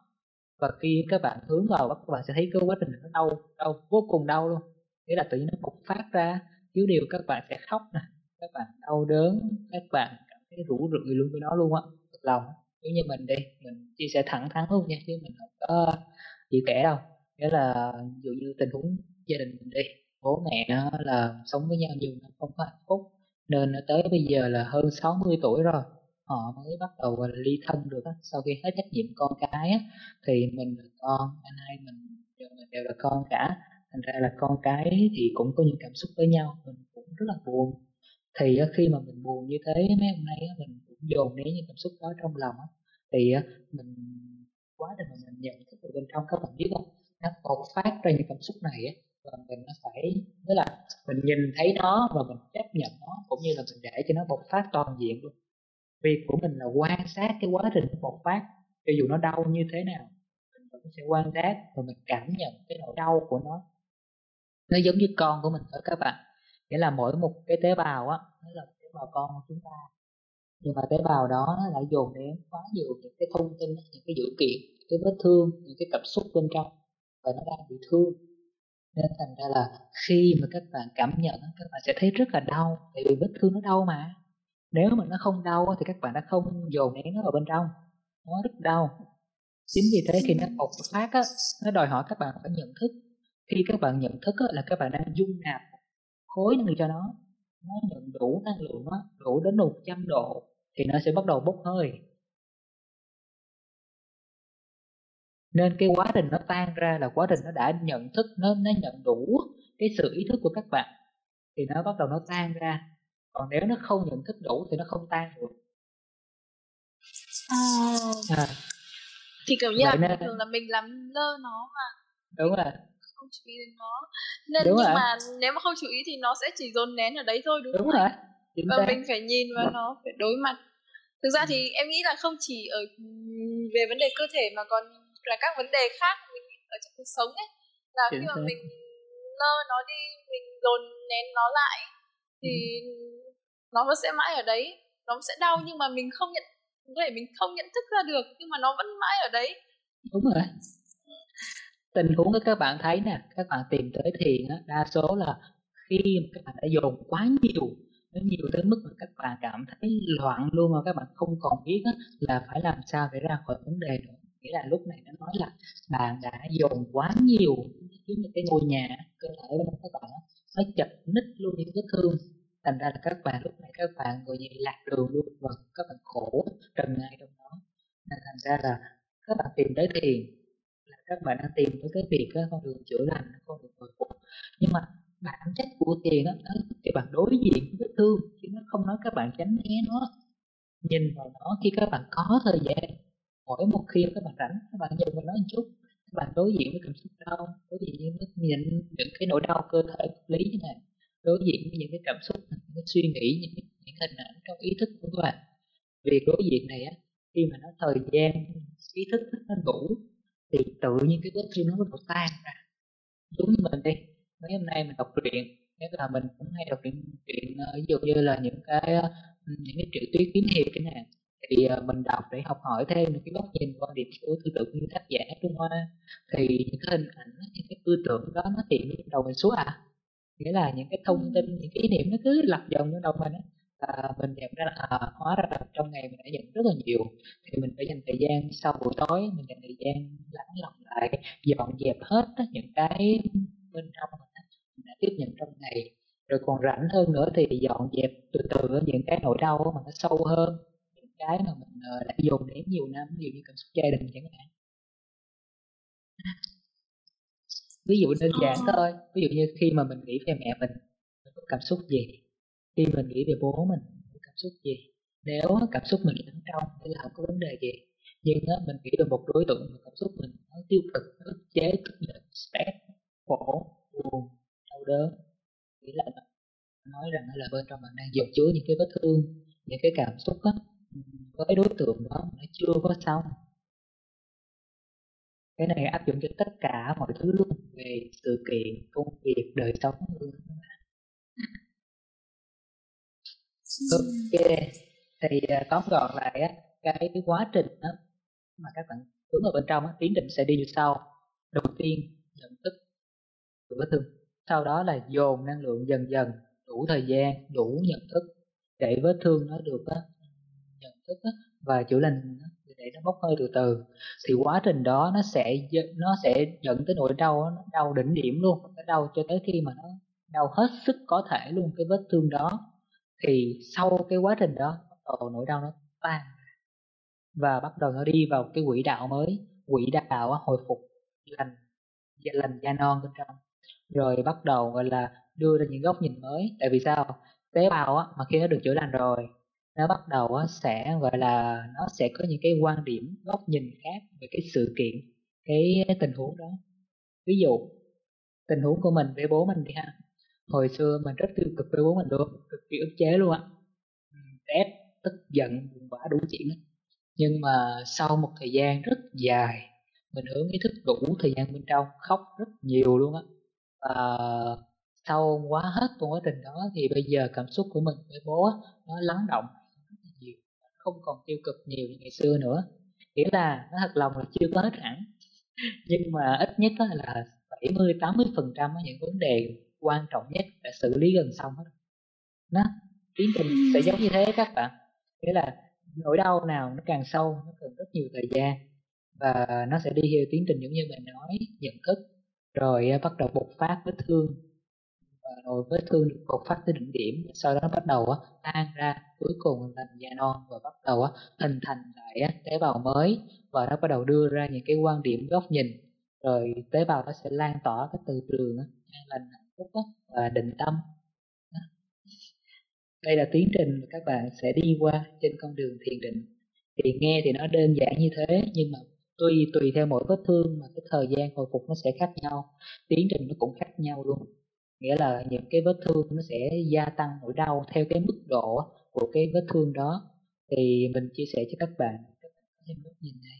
Và khi các bạn hướng vào các bạn sẽ thấy cái quá trình nó đau đau vô cùng đau luôn. Nghĩa là tự nhiên nó bộc phát ra. Chứ điều các bạn sẽ khóc nè các bạn đau đớn các bạn cái rủ rượi luôn với nó luôn á thật lòng. Nếu như mình đi mình chia sẻ thẳng thắn luôn nha chứ mình không có gì kể đâu. Nghĩa là dụ như tình huống gia đình mình đi bố mẹ là sống với nhau nhiều năm không có hạnh phúc nên tới bây giờ là hơn 60 tuổi rồi họ mới bắt đầu là ly thân được á. Sau khi hết trách nhiệm con cái á, thì mình là con anh hai mình đều, mình đều là con cả. Thành ra là con cái thì cũng có những cảm xúc với nhau mình cũng rất là buồn thì khi mà mình buồn như thế, mấy hôm nay mình cũng dồn nén những cảm xúc đó trong lòng thì mình quá trình mà mình nhận thức ở bên trong các bạn biết không? Nó bộc phát ra những cảm xúc này và mình nó phải, tức là mình nhìn thấy nó và mình chấp nhận nó, cũng như là mình để cho nó bộc phát toàn diện luôn. Việc của mình là quan sát cái quá trình bộc phát, cho dù nó đau như thế nào, mình vẫn sẽ quan sát và mình cảm nhận cái nỗi đau của nó. Nó giống như con của mình thôi các bạn nghĩa là mỗi một cái tế bào á nó là tế bào con của chúng ta. Nhưng mà tế bào đó nó lại dồn đến quá nhiều những cái thông tin những cái dữ kiện cái vết thương những cái cảm xúc bên trong và nó đang bị thương. Nên thành ra là khi mà các bạn cảm nhận các bạn sẽ thấy rất là đau tại vì vết thương nó đau mà. Nếu mà nó không đau thì các bạn đã không dồn nén nó vào bên trong. Nó rất đau. Chính vì thế khi nó bộc phát á nó đòi hỏi các bạn phải nhận thức. Khi các bạn nhận thức á, là các bạn đang dung nạp khối lượng cho nó nó nhận đủ năng lượng á, đủ đến 100 độ thì nó sẽ bắt đầu bốc hơi. Nên cái quá trình nó tan ra là quá trình nó đã nhận thức nó nó nhận đủ cái sự ý thức của các bạn thì nó bắt đầu nó tan ra. Còn nếu nó không nhận thức đủ thì nó không tan được. À. thì kiểu như Vậy là nên... thường là mình làm lơ nó mà. Đúng rồi không chú ý đến nó. Nên đúng nhưng rồi. mà nếu mà không chú ý thì nó sẽ chỉ dồn nén ở đấy thôi đúng, đúng không rồi và mình phải nhìn vào nó phải đối mặt. Thực ra thì em nghĩ là không chỉ ở về vấn đề cơ thể mà còn là các vấn đề khác mình ở trong cuộc sống ấy. Là khi mà mình lơ nó đi mình dồn nén nó lại thì ừ. nó vẫn sẽ mãi ở đấy. Nó sẽ đau nhưng mà mình không nhận có thể mình không nhận thức ra được nhưng mà nó vẫn mãi ở đấy. Đúng rồi tình huống các bạn thấy nè các bạn tìm tới thiền á đa số là khi mà các bạn đã dồn quá nhiều nó nhiều tới mức mà các bạn cảm thấy loạn luôn mà các bạn không còn biết á, là phải làm sao để ra khỏi vấn đề nữa nghĩa là lúc này nó nói là bạn đã dồn quá nhiều khiến như cái ngôi nhà cơ thể của các bạn nó chật nít luôn những vết thương. Thành ra là các bạn lúc này các bạn gọi như lạc đường luôn và các bạn khổ trần ngay trong đó. Nên thành ra là các bạn tìm tới thiền các bạn đang tìm tới cái việc con đường chữa lành con đường hồi phục. Nhưng mà bản chất của tiền đó là các bạn đối diện với vết thương chứ nó không nói các bạn tránh né nó. Nhìn vào nó khi các bạn có thời gian mỗi một khi các bạn rảnh các bạn nhìn vào nó một chút. Các bạn đối diện với cảm xúc đau đối diện với những, những cái nỗi đau cơ thể vật lý như này đối diện với những cái cảm xúc những cái suy nghĩ những, cái, những hình ảnh trong ý thức của các bạn. Việc đối diện này á khi mà nó thời gian ý thức nó ngủ thì tự nhiên cái vết thương nó bắt đầu tan ra. Giống như mình đi mấy hôm nay mình đọc truyện nếu là mình cũng hay đọc truyện truyện ờ, ví dụ như là những cái ờ, những cái tiểu thuyết kiếm hiệp cái này thì ờ, mình đọc để học hỏi thêm những cái góc nhìn quan điểm của tư tưởng như tác giả Trung Hoa. Thì những cái hình ảnh những cái tư tưởng đó nó hiện lên đầu mình xuống à. Nghĩa là những cái thông tin những cái ý niệm nó cứ lặp dòng trong đầu mình à, mình nhận ra là à, hóa ra là trong ngày mình đã nhận rất là nhiều. Thì mình phải dành thời gian sau buổi tối mình dành thời gian lắng lặng lại dọn dẹp hết những cái bên trong mình đã tiếp nhận trong ngày. Rồi còn rảnh hơn nữa thì dọn dẹp từ từ những cái nỗi đau mà nó sâu hơn những cái mà mình ờ, đã dồn đến nhiều năm ví dụ như cảm xúc gia đình chẳng hạn. Ví dụ đơn giản ờ. thôi ví dụ như khi mà mình nghĩ về mẹ mình mình có cảm xúc gì khi mình nghĩ về bố mình cảm xúc gì? Nếu cảm xúc mình lắng trong thì là không có vấn đề gì. Nhưng á, mình nghĩ về một đối tượng mà cảm xúc mình nó tiêu cực nó ức chế tức giận stress khổ buồn đau đớn. Nghĩ là nói rằng là bên trong bạn đang dồn chứa những cái vết thương những cái cảm xúc á với đối tượng đó nó chưa có xong. Cái này áp dụng cho tất cả mọi thứ luôn về sự kiện công việc đời sống ok. Thì à, tóm gọn lại á cái quá trình đó mà các bạn hướng ở bên trong á, tiến trình sẽ đi như sau. Đầu tiên nhận thức đủ vết thương sau đó là dồn năng lượng dần dần đủ thời gian đủ nhận thức để vết thương nó được á, nhận thức á, và chữa lành để nó bốc hơi từ từ. Thì quá trình đó nó sẽ nó sẽ dẫn tới nỗi đau nó đau đỉnh điểm luôn. Nó đau cho tới khi mà nó đau hết sức có thể luôn cái vết thương đó thì sau cái quá trình đó, bắt đầu nỗi đau nó tan và bắt đầu nó đi vào cái quỹ đạo mới. Quỹ đạo hồi phục, lành dạ lành da non bên trong. Rồi bắt đầu, gọi là, đưa ra những góc nhìn mới. Tại vì sao? Tế bào á, mà khi nó được chữa lành rồi, nó bắt đầu sẽ, gọi là, nó sẽ có những cái quan điểm, góc nhìn khác về cái sự kiện, cái tình huống đó. Ví dụ, tình huống của mình với bố mình đi ha hồi xưa mình rất tiêu cực với bố mình luôn cực kỳ ức chế luôn á. Ép tức giận buồn bã đủ chuyện á nhưng mà sau một thời gian rất dài mình hướng ý thức đủ thời gian bên trong khóc rất nhiều luôn á. Và sau quá hết quá trình đó thì bây giờ cảm xúc của mình với bố á, nó lắng động nhiều, không còn tiêu cực nhiều như ngày xưa nữa. Nghĩa là nó thật lòng là chưa có hết hẳn. Nhưng mà ít nhất là 70 80 phần trăm những vấn đề quan trọng nhất đã xử lý gần xong hết. Nó tiến trình sẽ giống như thế các bạn. Nghĩa là nỗi đau nào nó càng sâu nó cần rất nhiều thời gian và nó sẽ đi theo tiến trình giống như mình nói nhận thức rồi à, bắt đầu bộc phát vết thương. Và rồi vết thương được bộc phát tới đỉnh điểm sau đó nó bắt đầu tan ra cuối cùng thành da non và bắt đầu hình thành lại tế bào mới. Và nó bắt đầu đưa ra những cái quan điểm góc nhìn rồi tế bào nó sẽ lan tỏa cái từ trường an lành hạnh phúc và định tâm. Đây là tiến trình mà các bạn sẽ đi qua trên con đường thiền định. Thì nghe thì nó đơn giản như thế nhưng mà tùy tùy theo mỗi vết thương mà cái thời gian hồi phục nó sẽ khác nhau tiến trình nó cũng khác nhau luôn. Nghĩa là những cái vết thương nó sẽ gia tăng nỗi đau theo cái mức độ của cái vết thương đó. Thì mình chia sẻ cho các bạn. Các bạn nhìn này.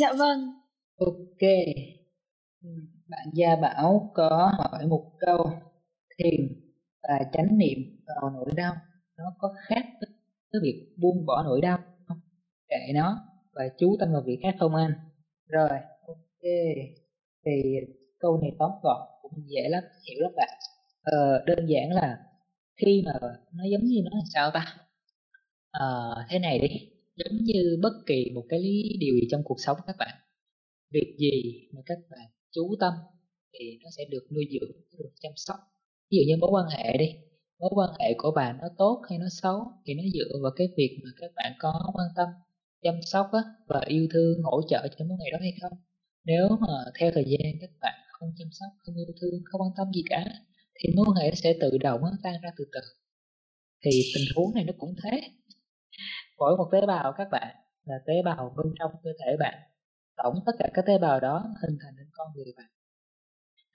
Dạ vâng. Ok bạn gia bảo có hỏi một câu thiền và chánh niệm vào nỗi đau nó có khác với việc buông bỏ nỗi đau không? Kệ nó và chú tâm vào việc khác không anh? Rồi ok. Thì câu này tóm gọn cũng dễ lắm hiểu lắm bạn. Ờ, đơn giản là khi mà nó giống như nó là sao ta? Ờ, thế này đi giống như bất kỳ một cái điều gì trong cuộc sống các bạn. Việc gì mà các bạn chú tâm thì nó sẽ được nuôi dưỡng được chăm sóc. Ví dụ như mối quan hệ đi mối quan hệ của bạn nó tốt hay nó xấu thì nó dựa vào cái việc mà các bạn có quan tâm chăm sóc á, và yêu thương hỗ trợ cho mối quan hệ đó hay không. Nếu mà theo thời gian các bạn không chăm sóc không yêu thương không quan tâm gì cả thì mối quan hệ sẽ tự động tan ra từ từ. Thì tình huống này nó cũng thế. Mỗi một tế bào các bạn là tế bào bên trong cơ thể bạn tổng tất cả các tế bào đó hình thành nên con người bạn.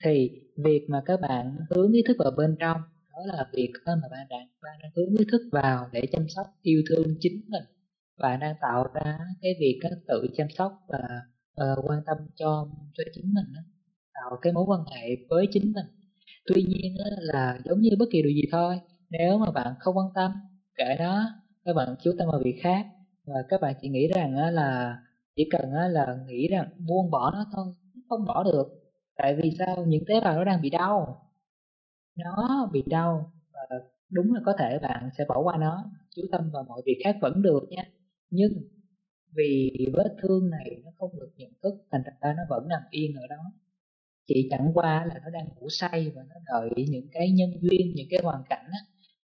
Thì việc mà các bạn hướng ý thức vào bên trong đó là việc mà bạn đang bạn đang hướng ý thức vào để chăm sóc yêu thương chính mình. Và đang tạo ra cái việc các tự chăm sóc và uh, quan tâm cho cho chính mình đó. tạo cái mối quan hệ với chính mình. Tuy nhiên là giống như bất kỳ điều gì thôi nếu mà bạn không quan tâm kệ nó các bạn chú tâm vào việc khác. Và các bạn chỉ nghĩ rằng là chỉ cần là nghĩ rằng buông bỏ nó thôi không bỏ được. Tại vì sao? Những tế bào nó đang bị đau. Nó bị đau và đúng là có thể bạn sẽ bỏ qua nó. Chú tâm vào mọi việc khác vẫn được nha. Nhưng vì vết thương này nó không được nhận thức, thành ra nó vẫn nằm yên ở đó. Chỉ chẳng qua là nó đang ngủ say và nó đợi những cái nhân duyên, những cái hoàn cảnh á,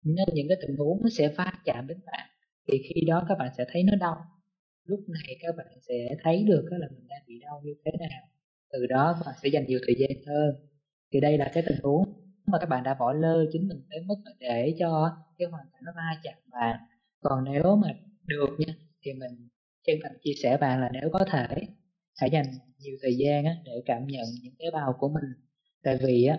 nên những cái tình huống nó sẽ va chạm đến bạn. Thì khi đó các bạn sẽ thấy nó đau lúc này các bạn sẽ thấy được là mình đang bị đau như thế nào. Từ đó các bạn sẽ dành nhiều thời gian hơn. Thì đây là cái tình huống mà các bạn đã bỏ lơ chính mình tới mức để cho cái hoàn cảnh nó va chạm bạn. Còn nếu mà được nha thì mình chân thành chia sẻ bạn là nếu có thể hãy dành nhiều thời gian á, để cảm nhận những tế bào của mình. Tại vì á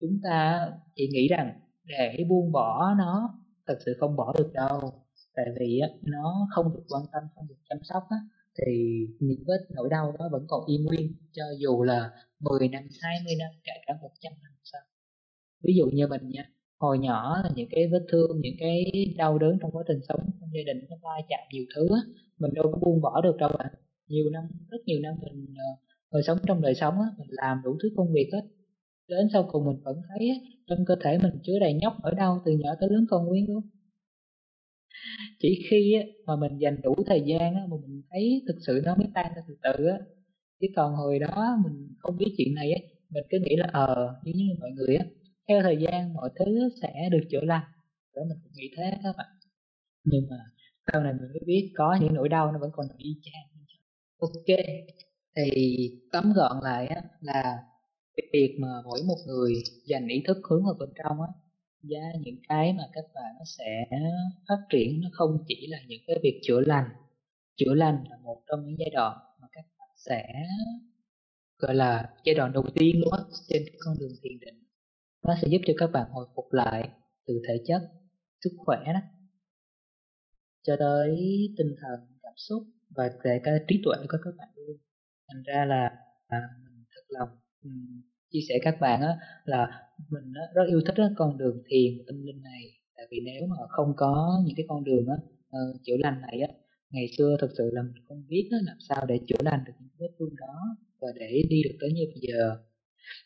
chúng ta chỉ nghĩ rằng để buông bỏ nó thật sự không bỏ được đâu tại vì á, nó không được quan tâm không được chăm sóc á, thì những vết nỗi đau đó vẫn còn y nguyên cho dù là 10 năm 20 năm kể cả 100 năm sau. Ví dụ như mình nha hồi nhỏ là những cái vết thương những cái đau đớn trong quá trình sống trong gia đình nó va chạm nhiều thứ á mình đâu có buông bỏ được đâu bạn. Nhiều năm rất nhiều năm mình uh, sống trong đời sống á mình làm đủ thứ công việc hết. Đến sau cùng mình vẫn thấy á, trong cơ thể mình chứa đầy nhóc ở đâu từ nhỏ tới lớn còn nguyên luôn chỉ khi á, mà mình dành đủ thời gian á, mà mình thấy thực sự nó mới tan ra từ từ á chứ còn hồi đó mình không biết chuyện này á mình cứ nghĩ là ờ giống như mọi người á theo thời gian mọi thứ sẽ được chữa lành. Đó mình cũng nghĩ thế các bạn. Nhưng mà sau này mình mới biết có những nỗi đau nó vẫn còn y chang. Ok thì tóm gọn lại á là việc mà mỗi một người dành ý thức hướng vào bên trong á và những cái mà các bạn nó sẽ phát triển nó không chỉ là những cái việc chữa lành. Chữa lành là một trong những giai đoạn mà các bạn sẽ gọi là giai đoạn đầu tiên luôn á trên con đường thiền định. Nó sẽ giúp cho các bạn hồi phục lại từ thể chất sức khỏe đó cho tới tinh thần cảm xúc và kể cả trí tuệ của các bạn luôn. Thành ra là à, mình thật lòng chia sẻ các bạn á, là mình á, rất yêu thích á, con đường thiền tâm linh này. Tại vì nếu mà không có những cái con đường á, uh, chữa lành này á ngày xưa thực sự là mình không biết á, làm sao để chữa lành được những vết thương đó và để đi được tới như bây giờ.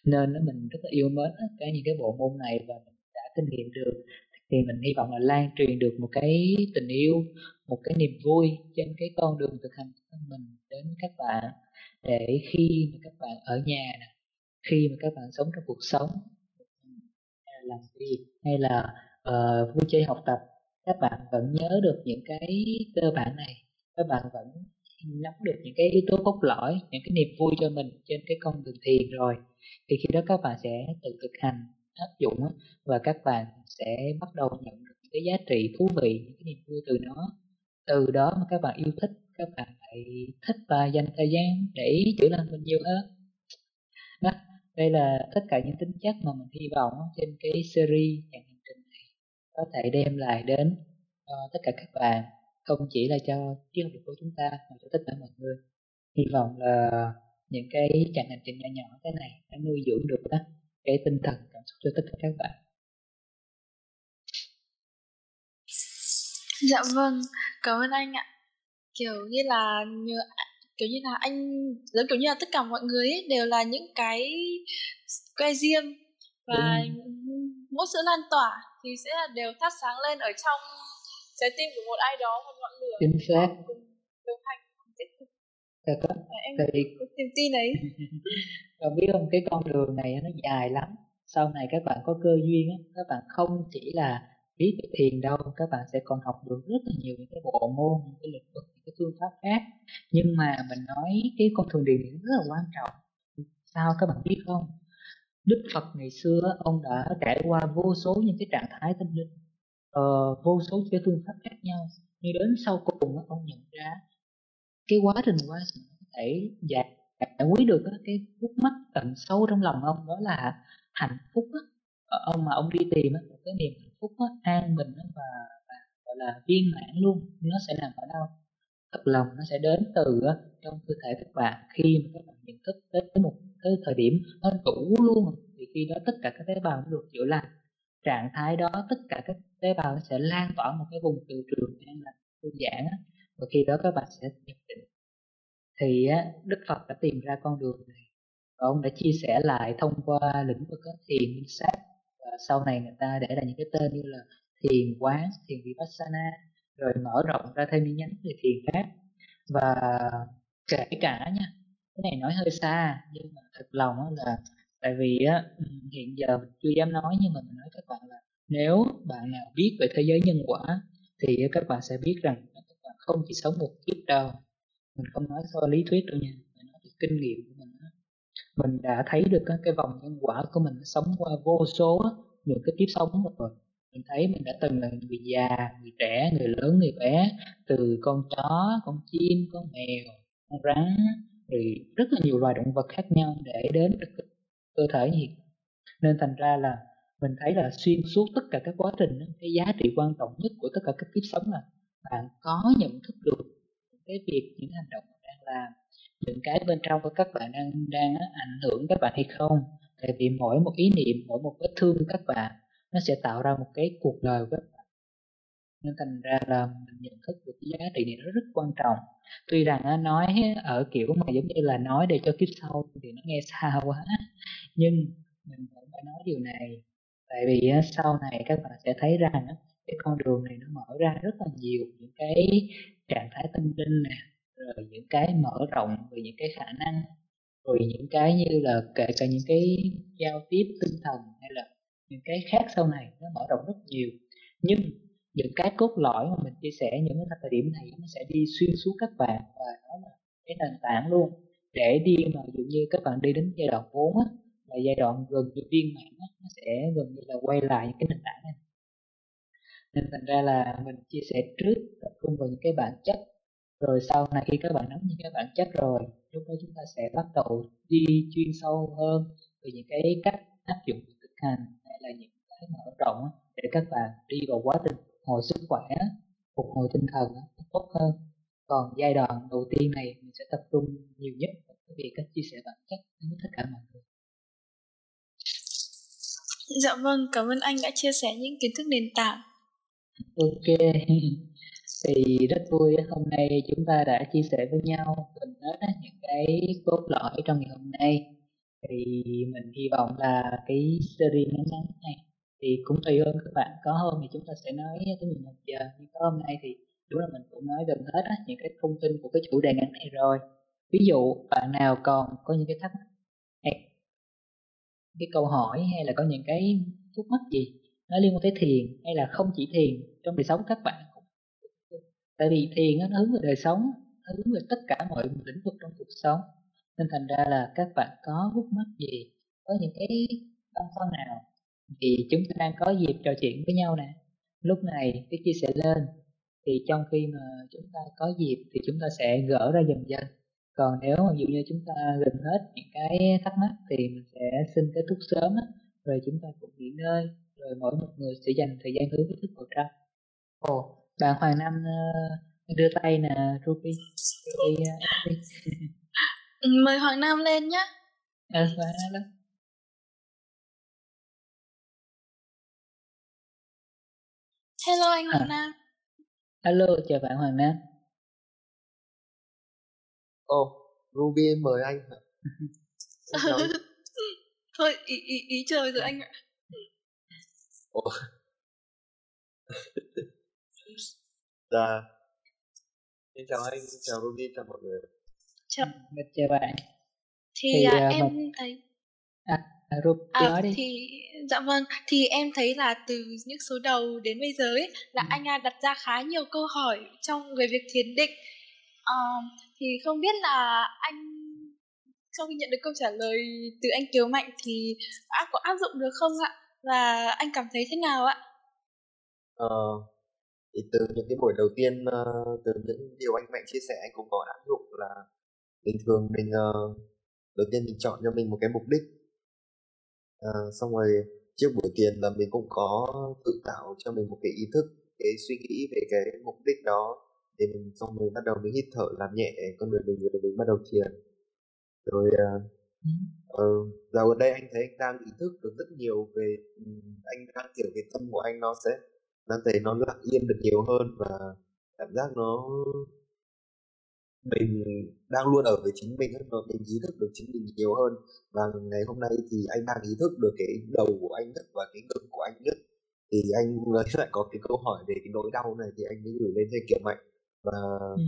Nên nó mình rất là yêu mến cái những cái bộ môn này và mình đã kinh nghiệm được. Thì mình hy vọng là lan truyền được một cái tình yêu một cái niềm vui trên cái con đường thực hành của mình đến các bạn. Để khi mà các bạn ở nhà nè khi mà các bạn sống trong cuộc sống làm việc hay là uh, vui chơi học tập các bạn vẫn nhớ được những cái cơ bản này. Các bạn vẫn nắm được những cái yếu tố cốt lõi những cái niềm vui cho mình trên cái con đường thiền rồi. Thì khi đó các bạn sẽ tự thực hành áp dụng và các bạn sẽ bắt đầu nhận được những cái giá trị thú vị những cái niềm vui từ nó. Từ đó mà các bạn yêu thích các bạn lại thích và dành thời gian để chữa lành mình nhiều hơn. Đó đây là tất cả những tính chất mà mình hy vọng trên cái series chặng hành trình này có thể đem lại đến cho tất cả các bạn, không chỉ là cho triết học của chúng ta, mà cho tất cả mọi người. Hy vọng là những cái chặng hành trình nhỏ nhỏ thế này đã nuôi dưỡng được đó cái tinh thần, cảm xúc cho tất cả các bạn. Dạ vâng cảm ơn anh ạ. Kiểu như là nhờ kiểu như là anh giống kiểu như là tất cả mọi người ấy đều là những cái que diêm và ừ. mỗi sự lan tỏa thì sẽ là đều thắp sáng lên ở trong trái tim của một ai đó một ngọn lửa. Chính xác. Cùng đồng hành cùng tích cực dạ có em thì niềm tin ấy. Còn biết không? Cái con đường này nó dài lắm. Sau này các bạn có cơ duyên á các bạn không chỉ là biết về thiền đâu các bạn sẽ còn học được rất là nhiều những cái bộ môn những cái lĩnh vực những cái phương pháp khác. Nhưng mà mình nói cái con đường thiền rất là quan trọng. Sao các bạn biết không? Đức Phật ngày xưa ông đã trải qua vô số những cái trạng thái tâm linh uh, vô số cái phương pháp khác nhau. Nhưng đến sau cùng ông nhận ra cái quá trình quá trình có thể giải giải quyết được cái khúc mắc tận sâu trong lòng ông đó là hạnh phúc đó. Ờ, ông mà ông đi tìm một cái niềm hạnh phúc đó, an bình và, và gọi là viên mãn luôn nó sẽ nằm ở đâu? Thật lòng nó sẽ đến từ trong cơ thể các bạn khi mà các bạn nhận thức tới một cái thời điểm nó đủ luôn. Thì khi đó tất cả các tế bào nó được chữa lành. Trạng thái đó tất cả các tế bào sẽ lan tỏa một cái vùng từ trường an lành thư giãn và khi đó các bạn sẽ nhập định. Thì Đức Phật đã tìm ra con đường này và ông đã chia sẻ lại thông qua lĩnh vực thiền minh sát và sau này người ta để là những cái tên như là thiền quán, thiền vipassana, rồi mở rộng ra thêm những nhánh về thiền khác. Và kể cả nha, cái này nói hơi xa, nhưng mà thật lòng là tại vì á ừ, hiện giờ mình chưa dám nói, nhưng mà mình nói các bạn là nếu bạn nào biết về thế giới nhân quả thì các bạn sẽ biết rằng các bạn không chỉ sống một kiếp đâu mình không nói so lý thuyết đâu nha, mình nói từ kinh nghiệm mình đã thấy được cái vòng nhân quả của mình sống qua vô số những cái kiếp sống rồi. Mình thấy mình đã từng là người già, người trẻ, người lớn, người bé, từ con chó, con chim, con mèo, con rắn, rồi rất là nhiều loài động vật khác nhau để đến được cơ thể nhiệt. Nên thành ra là mình thấy là xuyên suốt tất cả các quá trình cái giá trị quan trọng nhất của tất cả các kiếp sống là bạn có nhận thức được cái việc những hành động đang làm những cái bên trong của các bạn đang đang ảnh hưởng các bạn hay không. Tại vì mỗi một ý niệm, mỗi một vết thương của các bạn, nó sẽ tạo ra một cái cuộc đời của các bạn. Nên thành ra là mình nhận thức được cái giá trị này nó rất quan trọng. Tuy rằng nói ở kiểu mà giống như là nói để cho kiếp sau thì nó nghe xa quá, nhưng mình vẫn phải nói điều này. Tại vì sau này các bạn sẽ thấy rằng cái con đường này nó mở ra rất là nhiều những cái trạng thái tâm linh nè rồi những cái mở rộng về những cái khả năng rồi những cái như là kể cả những cái giao tiếp tinh thần hay là những cái khác sau này nó mở rộng rất nhiều. Nhưng những cái cốt lõi mà mình chia sẻ những cái thời điểm này nó sẽ đi xuyên suốt các bạn và nó là cái nền tảng luôn. Để đi mà dụ như các bạn đi đến giai đoạn 4 á là giai đoạn gần như viên mãn á, nó sẽ gần như là quay lại những cái nền tảng này. Nên thành ra là mình chia sẻ trước tập trung vào những cái bản chất rồi sau này khi các bạn nắm những cái bản chất rồi lúc đó chúng ta sẽ bắt đầu đi chuyên sâu hơn về những cái cách áp dụng thực hành hay là những cái mở rộng để các bạn đi vào quá trình hồi sức khỏe phục hồi tinh thần tốt hơn còn giai đoạn đầu tiên này mình sẽ tập trung nhiều nhất vào cái việc cách chia sẻ bản chất với tất cả mọi người Dạ vâng, cảm ơn anh đã chia sẻ những kiến thức nền tảng. Ok. thì rất vui hôm nay chúng ta đã chia sẻ với nhau gần hết những cái cốt lõi trong ngày hôm nay. Thì mình hy vọng là cái series ngắn ngắn này thì cũng tùy hơn các bạn. Có hôm thì chúng ta sẽ nói tới 11 giờ nhưng có hôm nay thì đúng là mình cũng nói gần hết á, những cái thông tin của cái chủ đề ngắn này rồi. Ví dụ bạn nào còn có những cái thắc mắc cái câu hỏi hay là có những cái thắc mắc gì nó liên quan tới thiền hay là không chỉ thiền trong đời sống các bạn tại vì thiền nó hướng về đời sống, nó hướng về tất cả mọi lĩnh vực trong cuộc sống. Nên thành ra là các bạn có khúc mắc gì, có những cái băn khoăn nào thì chúng ta đang có dịp trò chuyện với nhau nè. Lúc này cái chia sẻ lên, thì trong khi mà chúng ta có dịp thì chúng ta sẽ gỡ ra dần dần. Còn nếu mà dụ như chúng ta gần hết những cái thắc mắc thì mình sẽ xin kết thúc sớm á, rồi chúng ta cùng nghỉ ngơi, rồi mỗi một người sẽ dành thời gian hướng kiến thức vào trong ồ bạn Hoàng Nam uh, đưa tay nè Ruby. Ruby uh, mời Hoàng Nam lên nhé ờ Hoàng Nam lên. Hello anh Hoàng à. Nam. Hello chào bạn Hoàng Nam. Ồ, oh, Ruby mời anh hả? Thôi ý, ý, ý trời rồi anh ạ. Ồ Dạ. Xin chào anh, xin chào Ruby, chào mọi người. Chào. Được chào bạn. Thì, thì à, em mà... thấy À, à Ruby à, nói đi. Thì dạ vâng, thì em thấy là từ những số đầu đến bây giờ ấy là ừ. anh đặt ra khá nhiều câu hỏi trong về việc thiền định. À, thì không biết là anh sau khi nhận được câu trả lời từ anh Kiều Mạnh thì đã có áp dụng được không ạ? Và anh cảm thấy thế nào ạ? Ờ, thì từ những cái buổi đầu tiên uh, từ những điều anh mạnh chia sẻ anh cũng có áp dụng là bình thường mình uh, đầu tiên mình chọn cho mình một cái mục đích. Uh, xong rồi trước buổi tiền là mình cũng có tự tạo cho mình một cái ý thức cái suy nghĩ về cái mục đích đó. Thì mình xong rồi bắt đầu mình hít thở làm nhẹ con người mình rồi mình bắt đầu thiền. Rồi uh, uh, dạo gần đây anh thấy anh đang ý thức được rất nhiều về um, anh đang kiểu cái tâm của anh nó sẽ đang thấy nó lặng yên được nhiều hơn và cảm giác nó mình đang luôn ở với chính mình hơn mình ý thức được chính mình nhiều hơn và ngày hôm nay thì anh đang ý thức được cái đầu của anh nhất và cái ngực của anh nhất thì anh lại có cái câu hỏi về cái nỗi đau này thì anh mới gửi lên cho Kiều Mạnh và ừ.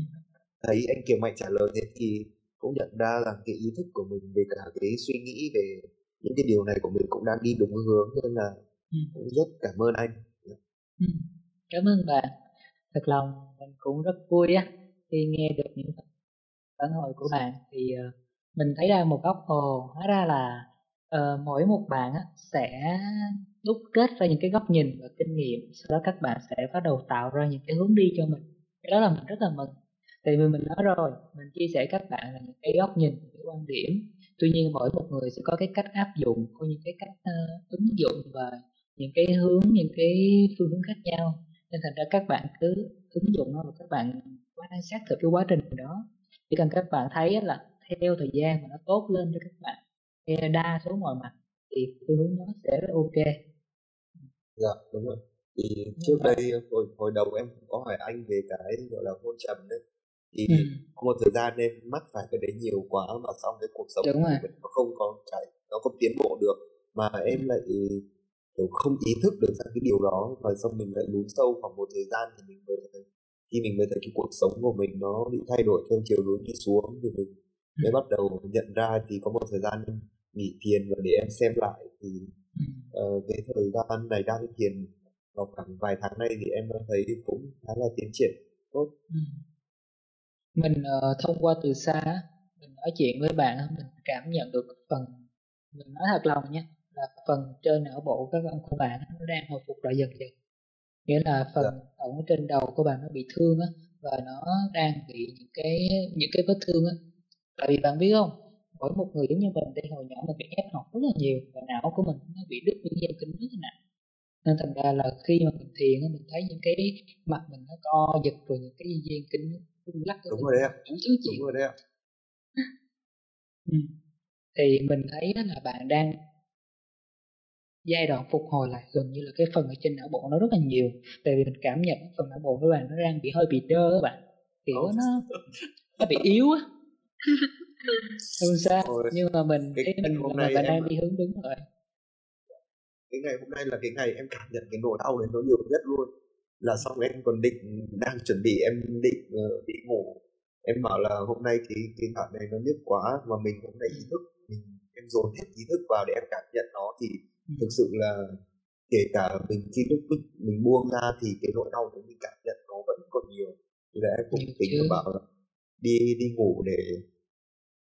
thấy anh Kiều Mạnh trả lời thế thì cũng nhận ra là cái ý thức của mình về cả cái suy nghĩ về những cái điều này của mình cũng đang đi đúng hướng nên là ừ. cũng rất cảm ơn anh Ừ, cảm ơn bạn thật lòng mình cũng rất vui á khi nghe được những phản hồi của bạn. Thì ờ, mình thấy ra một góc ồ hóa ra là uh, mỗi một bạn á, sẽ đúc kết ra những cái góc nhìn và kinh nghiệm sau đó các bạn sẽ bắt đầu tạo ra những cái hướng đi cho mình. Cái đó là mình rất là mừng. Tại vì mình nói rồi mình chia sẻ các bạn là những cái góc nhìn những cái quan điểm. Tuy nhiên mỗi một người sẽ có cái cách áp dụng có những cái cách uh, ứng dụng và những cái hướng những cái phương hướng khác nhau. Nên thành ra các bạn cứ ứng dụng nó và các bạn quan sát thử cái quá trình đó. Chỉ cần các bạn thấy là theo thời gian mà nó tốt lên cho các bạn theo đa số mọi mặt thì phương hướng đó sẽ rất ok. Dạ đúng rồi. Thì trước đây hồi, hồi đầu em có hỏi anh về cái gọi là hôn trầm đấy. Thì ừ. có một thời gian em mắc phải cái đấy nhiều quá mà xong cái cuộc sống của mình nó không có cái nó không tiến bộ được. Mà em lại kiểu không ý thức được ra cái điều đó và xong mình lại lún sâu khoảng một thời gian thì mình mới thấy khi mình mới thấy cái cuộc sống của mình nó bị thay đổi theo chiều hướng đi xuống thì mình mới bắt đầu nhận ra thì có một thời gian em nghỉ thiền và để em xem lại thì uh, cái thời gian này đang thiền vào khoảng vài tháng nay thì em thấy cũng khá là tiến triển tốt. Mình uh, thông qua từ xa mình nói chuyện với bạn mình cảm nhận được phần mình nói thật lòng nha là phần trên não bộ các ông của bạn nó đang hồi phục lại dần dần. Nghĩa là phần dạ. ở trên đầu của bạn nó bị thương á và nó đang bị những cái những cái vết thương á. Tại vì bạn biết không mỗi một người giống như mình đi hồi nhỏ mình bị ép học rất là nhiều và não của mình nó bị đứt những dây kinh rất là nặng. Nên thành ra là khi mà mình thiền mình thấy những cái mặt mình nó co giật rồi những cái dây kinh rung lắc đúng rồi đấy ạ. đúng rồi đấy ừ. thì mình thấy là bạn đang giai đoạn phục hồi lại gần như là cái phần ở trên não bộ nó rất là nhiều. Tại vì mình cảm nhận phần não bộ của bạn nó đang bị hơi bị đơ các bạn. Kiểu oh. nó nó bị yếu á. Không sao Ôi, nhưng mà mình cái, cái mình hôm nay mình đang đi hướng đúng rồi. Cái ngày hôm nay là cái ngày em cảm nhận cái nỗi đau đấy nó nhiều nhất luôn. Là xong em còn định đang chuẩn bị em định uh, đi ngủ. Em bảo là hôm nay cái cái đoạn này nó nhức quá mà mình hôm nay ý thức mình em dồn hết ý thức vào để em cảm nhận nó thì. Thực sự là kể cả mình khi lúc mình buông ra thì cái nỗi đau của mình cảm nhận nó vẫn còn nhiều. Thì là em cũng tính bảo là đi đi ngủ để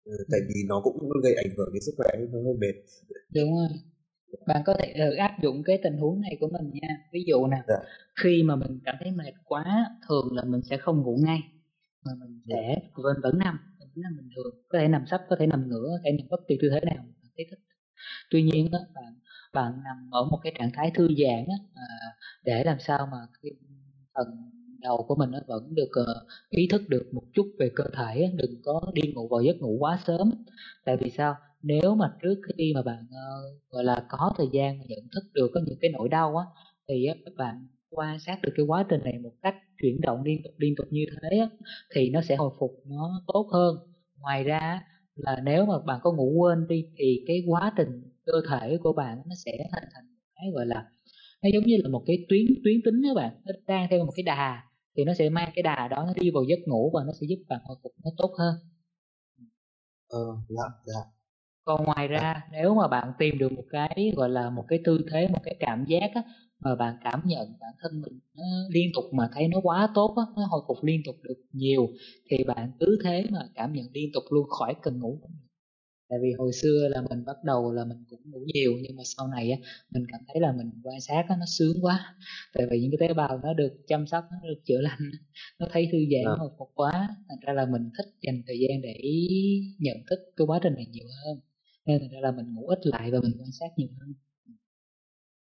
ừ, tại vì nó cũng gây ảnh hưởng đến sức khỏe nó hơi mệt. Đúng rồi. Bạn có thể áp dụng cái tình huống này của mình nha. Ví dụ nè dạ. khi mà mình cảm thấy mệt quá thường là mình sẽ không ngủ ngay mà mình sẽ vẫn vẫn nằm. Mình nằm bình thường có thể nằm sấp có thể nằm ngửa có thể nằm bất kỳ tư thế nào bạn thấy thích. Tuy nhiên đó, bạn bạn nằm ở một cái trạng thái thư giãn á, à, để làm sao mà cái phần đầu của mình nó vẫn được ờ, ý thức được một chút về cơ thể đừng có đi ngủ vào giấc ngủ quá sớm. Tại vì sao? Nếu mà trước khi mà bạn ờ, gọi là có thời gian nhận thức được có những cái nỗi đau á thì các bạn quan sát được cái quá trình này một cách chuyển động liên tục liên tục như thế á, thì nó sẽ hồi phục nó tốt hơn. Ngoài ra là nếu mà bạn có ngủ quên đi thì cái quá trình cơ thể của bạn nó sẽ hình thành cái gọi là nó giống như là một cái tuyến tuyến tính các bạn. Nó đang theo một cái đà thì nó sẽ mang cái đà đó nó đi vào giấc ngủ và nó sẽ giúp bạn hồi phục nó tốt hơn. Ờ dạ dạ. Còn ngoài ra nếu mà bạn tìm được một cái gọi là một cái tư thế một cái cảm giác á, mà bạn cảm nhận bản thân mình nó liên tục mà thấy nó quá tốt á, nó hồi phục liên tục được nhiều thì bạn cứ thế mà cảm nhận liên tục luôn khỏi cần ngủ tại vì hồi xưa là mình bắt đầu là mình cũng ngủ nhiều nhưng mà sau này á mình cảm thấy là mình quan sát á, nó sướng quá. Tại vì những cái tế bào nó được chăm sóc nó được chữa lành nó thấy thư giãn hồi phục quá. Thành ra là mình thích dành thời gian để nhận thức cái quá trình này nhiều hơn. Nên thành ra là mình ngủ ít lại và mình quan sát nhiều hơn.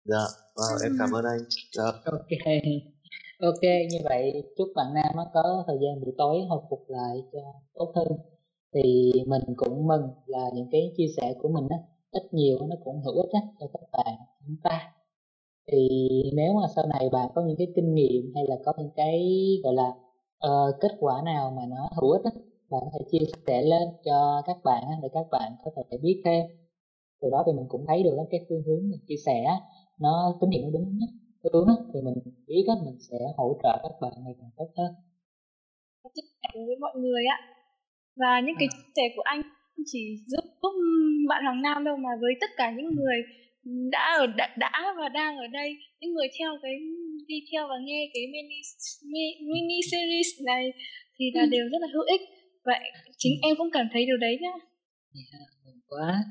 Dạ wow, em cảm ơn anh. Dạ. ok. Ok như vậy chúc bạn nam có thời gian buổi tối hồi phục lại cho tốt hơn thì mình cũng mừng là những cái chia sẻ của mình á ít nhiều nó cũng hữu ích á cho các bạn chúng ta. Thì nếu mà sau này bạn có những cái kinh nghiệm hay là có những cái gọi là uh, kết quả nào mà nó hữu ích á bạn có thể chia sẻ lên cho các bạn á, để các bạn có thể biết thêm. Từ đó thì mình cũng thấy được cái phương hướng mình chia sẻ nó tín hiệu nó đúng nhất đúng á thì mình biết á mình sẽ hỗ trợ các bạn ngày càng tốt hơn. Chia sẻ với mọi người á và những cái à. chia sẻ của anh chỉ giúp bạn Hoàng Nam đâu mà với tất cả những người đã ở đã, đã và đang ở đây những người theo cái đi theo và nghe cái mini mini series này thì là ừ. đều rất là hữu ích vậy chính em cũng cảm thấy điều đấy nhá yeah, mừng quá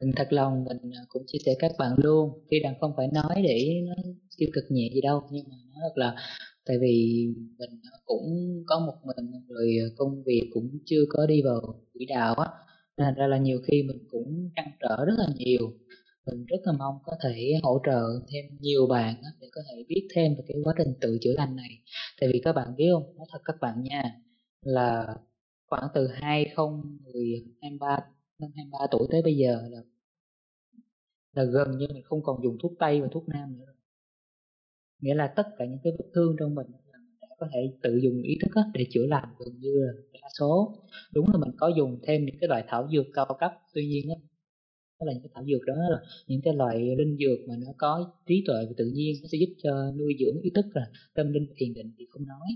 mình thật lòng mình à, cũng chia sẻ các bạn luôn khi rằng không phải nói để nó tiêu cực nhẹ gì đâu nhưng mà nó thật là tại vì mình cũng có một mình, rồi ờ, công việc cũng chưa có đi vào quỹ đạo á. Nên ra là nhiều khi mình cũng trăn trở rất là nhiều. Mình rất là mong có thể hỗ trợ thêm nhiều bạn để có thể biết thêm về cái quá trình tự chữa lành này. Tại vì các bạn biết không, nói thật các bạn nha, là khoảng từ 2023 năm 23 tuổi tới bây giờ là là gần như mình không còn dùng thuốc tây và thuốc nam nữa nghĩa là tất cả những cái vết thương trong mình đã có thể tự dùng ý thức để chữa lành gần như là đa số. Đúng là mình có dùng thêm những cái loại thảo dược cao cấp tuy nhiên đó, đó là những cái thảo dược đó là những cái loại linh dược mà nó có trí tuệ và tự nhiên nó sẽ giúp cho nuôi dưỡng ý thức là tâm linh thiền định thì không nói.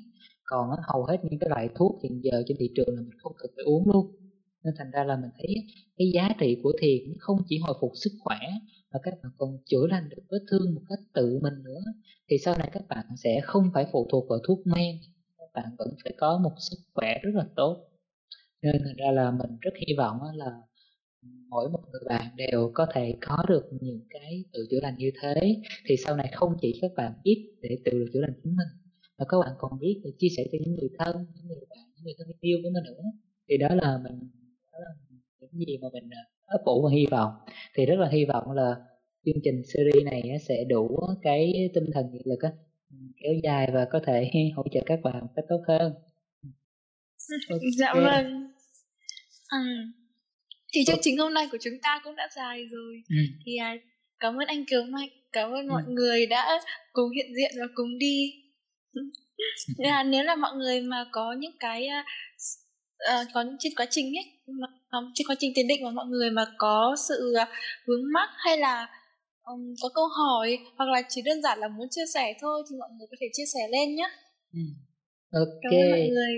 Còn hầu hết những cái loại thuốc hiện giờ trên thị trường là mình không cần phải uống luôn. Nên thành ra là mình thấy cái giá trị của thiền không chỉ hồi phục sức khỏe và các bạn còn chữa lành được vết thương một cách tự mình nữa. Thì sau này các bạn sẽ không phải phụ thuộc vào thuốc men. Các bạn vẫn phải có một sức khỏe rất là tốt. Nên thành ra là mình rất hy vọng là mỗi một người bạn đều có thể có được những cái tự chữa lành như thế. Thì sau này không chỉ các bạn biết để tự được chữa lành chính mình, mà các bạn còn biết để chia sẻ cho những người thân, những người bạn, những người thân yêu của mình nữa. Thì đó là mình, đó là những gì mà mình à, ấp ủ và hy vọng thì rất là hy vọng là chương trình series này sẽ đủ cái tinh thần nghị lực kéo dài và có thể hỗ trợ các bạn cách tốt hơn okay. dạ vâng ừ. thì chương trình hôm nay của chúng ta cũng đã dài rồi ừ. thì à, cảm ơn anh Kiều Mạnh cảm ơn ừ. mọi người đã cùng hiện diện và cùng đi là nếu là mọi người mà có những cái uh, có trên quá trình ấy mà, trên quá trình tiền định mà mọi người mà có sự uh, vướng mắc hay là um, có câu hỏi hoặc là chỉ đơn giản là muốn chia sẻ thôi thì mọi người có thể chia sẻ lên nhé ừ. ok cảm ơn mọi người.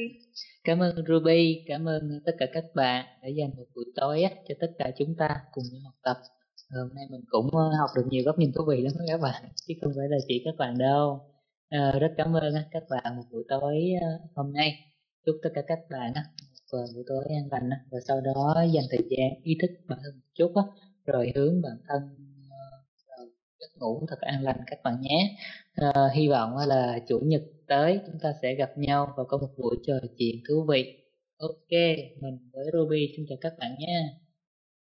Cảm ơn Ruby cảm ơn tất cả các bạn đã dành một buổi tối á, cho tất cả chúng ta cùng nhau học tập. Hôm nay mình cũng học được nhiều góc nhìn thú vị lắm các bạn chứ không phải là chỉ các bạn đâu. À, rất cảm ơn các bạn một buổi tối hôm nay. Chúc tất cả các bạn một buổi tối an lành và sau đó dành thời gian ý thức bản thân một chút rồi hướng bản thân ờ, giấc ngủ thật an lành các bạn nhé. À, hy vọng là chủ nhật tới chúng ta sẽ gặp nhau và có một buổi trò chuyện thú vị. Ok mình với Ruby xin chào các bạn nhé.